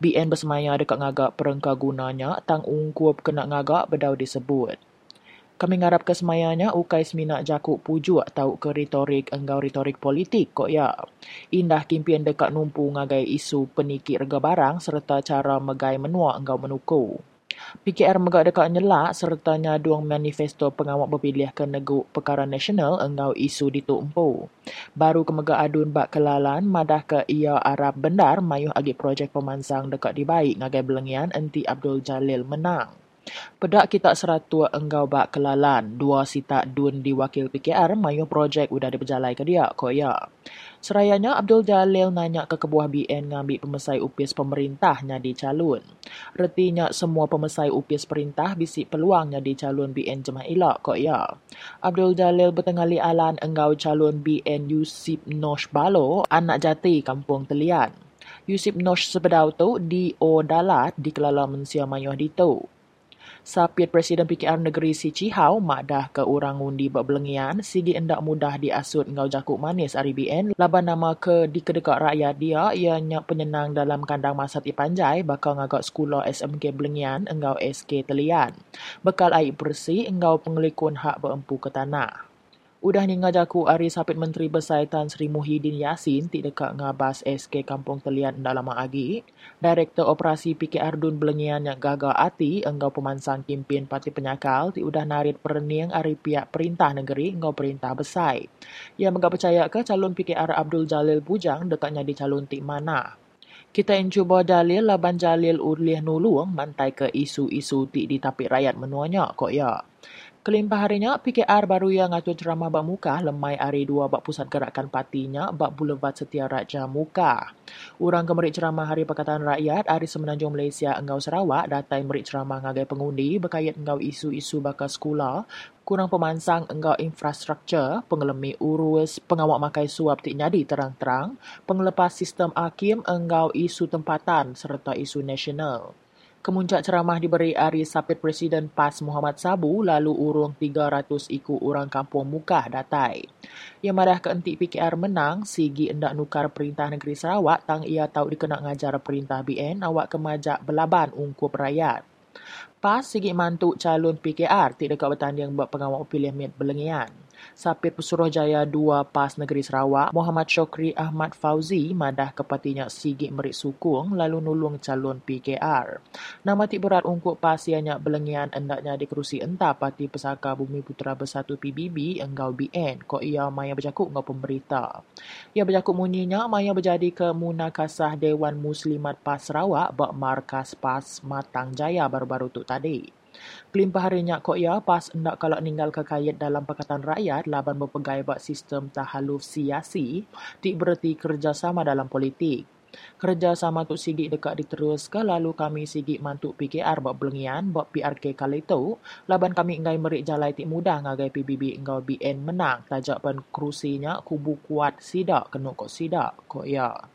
BN bersemaya dekat ngagak perengka gunanya, tang ungkup kena ngagak bedau disebut. Kami ngarap kesemayanya ukai seminak jakuk puju atau ke retorik enggau retorik politik kok ya. Indah kimpian dekat numpu ngagai isu penikir rega barang serta cara megai menua enggau menuku. PKR megak dekat nyelak serta nyaduang manifesto pengawak berpilih ke negu perkara nasional enggau isu ditu empu. Baru ke megak adun bak kelalan madah ke ia Arab bendar mayuh agi projek pemansang dekat dibaik ngagai belengian enti Abdul Jalil menang. Pedak kita seratua enggau bak kelalan, dua sita dun di wakil PKR mayu projek udah diperjalai ke dia, kok ya. Serayanya Abdul Jalil nanya ke kebuah BN ngambil pemesai upis pemerintahnya di calon. Retinya semua pemesai upis perintah bisi peluangnya di calon BN Jemaah Ilak, kok ya. Abdul Jalil bertengali alan enggau calon BN Yusip Nosh Balo, anak jati kampung Telian. Yusip Nosh sebedau tu di O Dalat di kelala mensia mayuh di tu. Sapiat Presiden PKR Negeri Si Cihau mak dah ke orang undi berbelengian sigi endak mudah diasut ngau jakuk manis RBN laban nama ke di kedekak rakyat dia ianya penyenang dalam kandang masat ipanjai bakal ngagak sekolah SMK Belengian engau SK Telian. Bekal air bersih engau pengelikun hak berempu ke tanah. Udah ni ngajaku Ari Sapit Menteri Besar Tan Sri Muhyiddin Yassin ti dekat ngabas SK Kampung Telian dah lama lagi. Direktur Operasi PKR Dun Belengian yang gagal hati enggau pemansang kimpin Parti Penyakal ti udah narit perening Ari pihak perintah negeri enggau perintah besar. Ia enggak percaya ke calon PKR Abdul Jalil Bujang dekatnya di calon ti mana. Kita yang cuba dalil laban jalil urlih nulung mantai ke isu-isu ti di tapik rakyat menuanya kok ya. Kelimpah harinya, PKR baru yang ngatur ceramah bak muka lemai hari dua bak pusat gerakan partinya bak Boulevard Setia Raja Muka. Urang kemerik ceramah Hari Pakatan Rakyat Hari Semenanjung Malaysia Enggau Sarawak datai merik ceramah ngagai pengundi berkait enggau isu-isu bakal sekolah kurang pemansang enggau infrastruktur, pengelemi urus, pengawak makai suap tik nyadi terang-terang, pengelepas sistem hakim enggau isu tempatan serta isu nasional. Kemuncak ceramah diberi Ari Sapit Presiden PAS Muhammad Sabu lalu urung 300 iku orang kampung Mukah datai. Yang madah keentik PKR menang, Sigi endak nukar Perintah Negeri Sarawak tang ia tahu dikena ngajar Perintah BN awak kemajak belaban ungkup rakyat. PAS Sigi mantuk calon PKR tidak dekat bertanding buat pengawal pilihan Mit Belengian. Sapit Pesuruhjaya 2 PAS Negeri Sarawak, Muhammad Syokri Ahmad Fauzi madah kepatinya Sigit Merik Sukung lalu nulung calon PKR. Nama tik berat ungkuk PAS ianya belengian endaknya di kerusi entah Parti Pesaka Bumi Putera Bersatu PBB enggau BN ko ia maya berjakuk ngau pemberita. Ia berjakuk munyinya maya berjadi ke Munakasah Dewan Muslimat PAS Sarawak bak markas PAS Matang Jaya baru-baru tu tadi. Kelimpah harinya kok ya pas hendak kalau ninggal kekayat dalam Pakatan Rakyat laban berpegai buat sistem tahaluf siasi, tik berarti kerjasama dalam politik. Kerjasama tu sigit dekat diteruskan lalu kami sigit mantuk PKR buat belengian buat PRK kali itu laban kami engai merik jalai tik mudah ngagai PBB engau BN menang tajak pan kerusinya kubu kuat sidak kena kok sidak kok ya.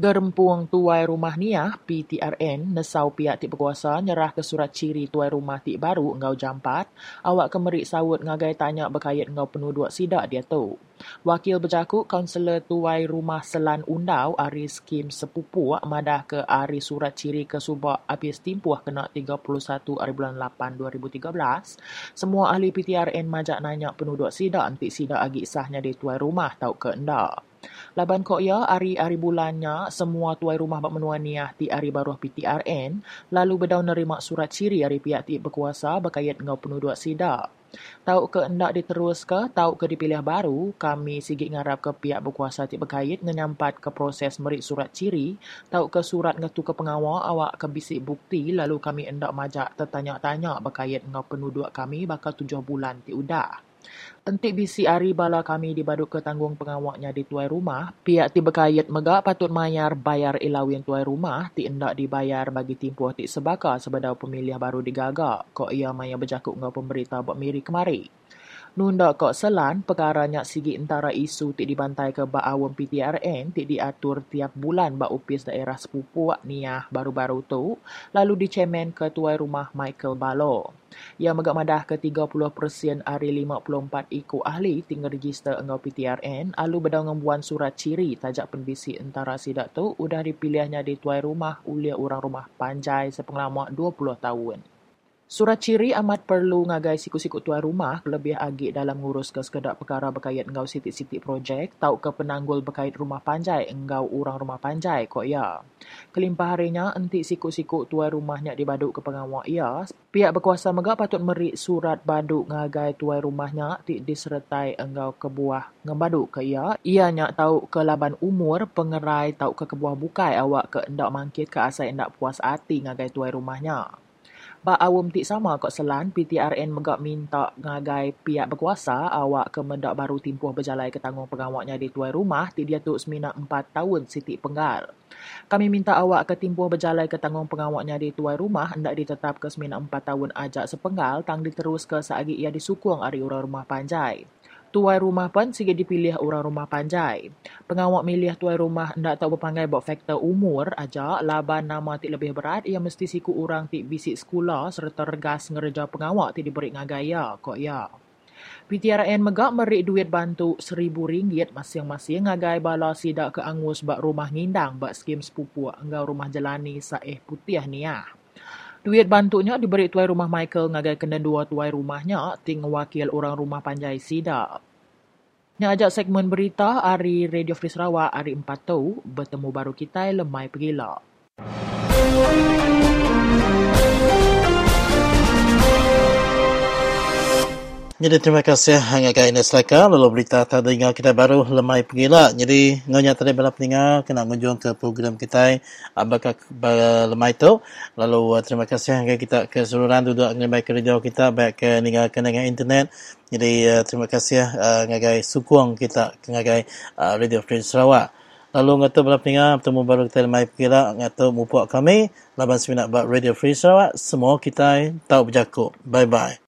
Gerempuang tuai rumah niah PTRN nesau pihak ti berkuasa nyerah ke surat ciri tuai rumah ti baru engau jampat awak kemerik sawut ngagai tanya berkait engau penuh dua sidak dia tu. Wakil berjakuk kaunselor tuai rumah Selan Undau Ari Skim Sepupu madah ke Ari surat ciri ke subak habis timpuh kena 31 hari bulan 8 2013 semua ahli PTRN majak nanya penuh dua sidak antik sidak agi sahnya di tuai rumah tau ke endak. Laban kok ya hari-hari bulannya semua tuai rumah bak menua niah ti hari baruh PTRN lalu bedau nerima surat ciri hari pihak ti berkuasa berkait ngau penuh dua sidak. Tahu ke hendak diterus ke, tahu ke dipilih baru, kami sigit ngarap ke pihak berkuasa ti berkait ngenyampat ke proses merik surat ciri, tahu ke surat ngetu ke pengawal awak ke bisik bukti lalu kami hendak majak tertanya-tanya berkait ngau penuh dua kami bakal tujuh bulan ti udah. Entik bisi ari bala kami dibaduk ke tanggung pengawaknya di tuai rumah, pihak ti berkait megak patut mayar bayar ilawin tuai rumah, ti endak dibayar bagi timpuh ti sebaka sebedau pemilih baru digagak, kok ia maya berjakuk ngau pemberita buat miri kemari. Nunda kok selan, perkaranya sigi antara isu ti dibantai ke bak awam PTRN ti diatur tiap bulan bak upis daerah sepupu niah baru-baru tu, lalu dicemen ke tuai rumah Michael Balo. Yang megak madah ke 30% hari 54 iku ahli tinggal register engau PTRN, lalu bedau ngembuan surat ciri tajak penbisi antara sidak tu, udah dipilihnya di tuai rumah ulia orang rumah panjai sepengalaman 20 tahun. Surat ciri amat perlu ngagai siku-siku tuan rumah lebih agi dalam ngurus ke sekedar perkara berkait engau sitik-sitik projek, tau ke penanggul berkait rumah panjai engau orang rumah panjai kok ya. Kelimpah harinya entik siku-siku tuan rumahnya dibaduk ke pengawak ia, pihak berkuasa megak patut merik surat baduk ngagai tuan rumahnya ti disertai engau kebuah ngembaduk ke ia. Ianya tahu ke laban umur pengerai tahu ke kebuah bukai awak ke endak mangkit ke asal endak puas hati ngagai tuan rumahnya. Ba awam tik sama kok selan PTRN megak minta ngagai pihak berkuasa awak ke mendak baru timpuh berjalai ke tanggung pengawaknya di tuai rumah ti dia tu semina empat tahun siti penggal. Kami minta awak ke timpuh berjalai ke tanggung pengawaknya di tuai rumah hendak ditetap ke semina empat tahun ajak sepenggal tang diterus ke saagi ia disukung ari orang rumah panjai. Tuai rumah pun sikit dipilih orang rumah panjai. Pengawak milih tuai rumah ndak tahu berpanggil buat faktor umur aja laban nama ti lebih berat ia mesti siku orang ti bisik sekolah serta regas ngereja pengawak ti diberi ngagaya kok ya. PTRN megak merik duit bantu seribu ringgit masing-masing ngagai bala sidak ke angus bak rumah ngindang bak skim sepupu enggau rumah jalani saeh putih ni ah. Duit bantunya diberi tuai rumah Michael ngagai kena dua tuai rumahnya ting wakil orang rumah panjai sida. Ni ajak segmen berita hari Radio Free Sarawak hari 4 tu bertemu baru kita lemai pergila. Jadi terima kasih hanya kaya Ines Laka lalu berita tadi dengar kita baru lemai pergila. Jadi ngonya tadi bala pendengar kena ngunjung ke program kita apakah lemai tu. Lalu uh, terima kasih hanya kita keseluruhan duduk dengan radio kita baik ke dengan dengan internet. Jadi uh, terima kasih uh, ngagai sukung kita ngagai Radio Free Sarawak. Lalu ngatu bala pendengar bertemu baru kita lemai pergila ngatu mupuk kami laban seminat Radio Free Sarawak. Semua kita tahu berjakut. Bye bye.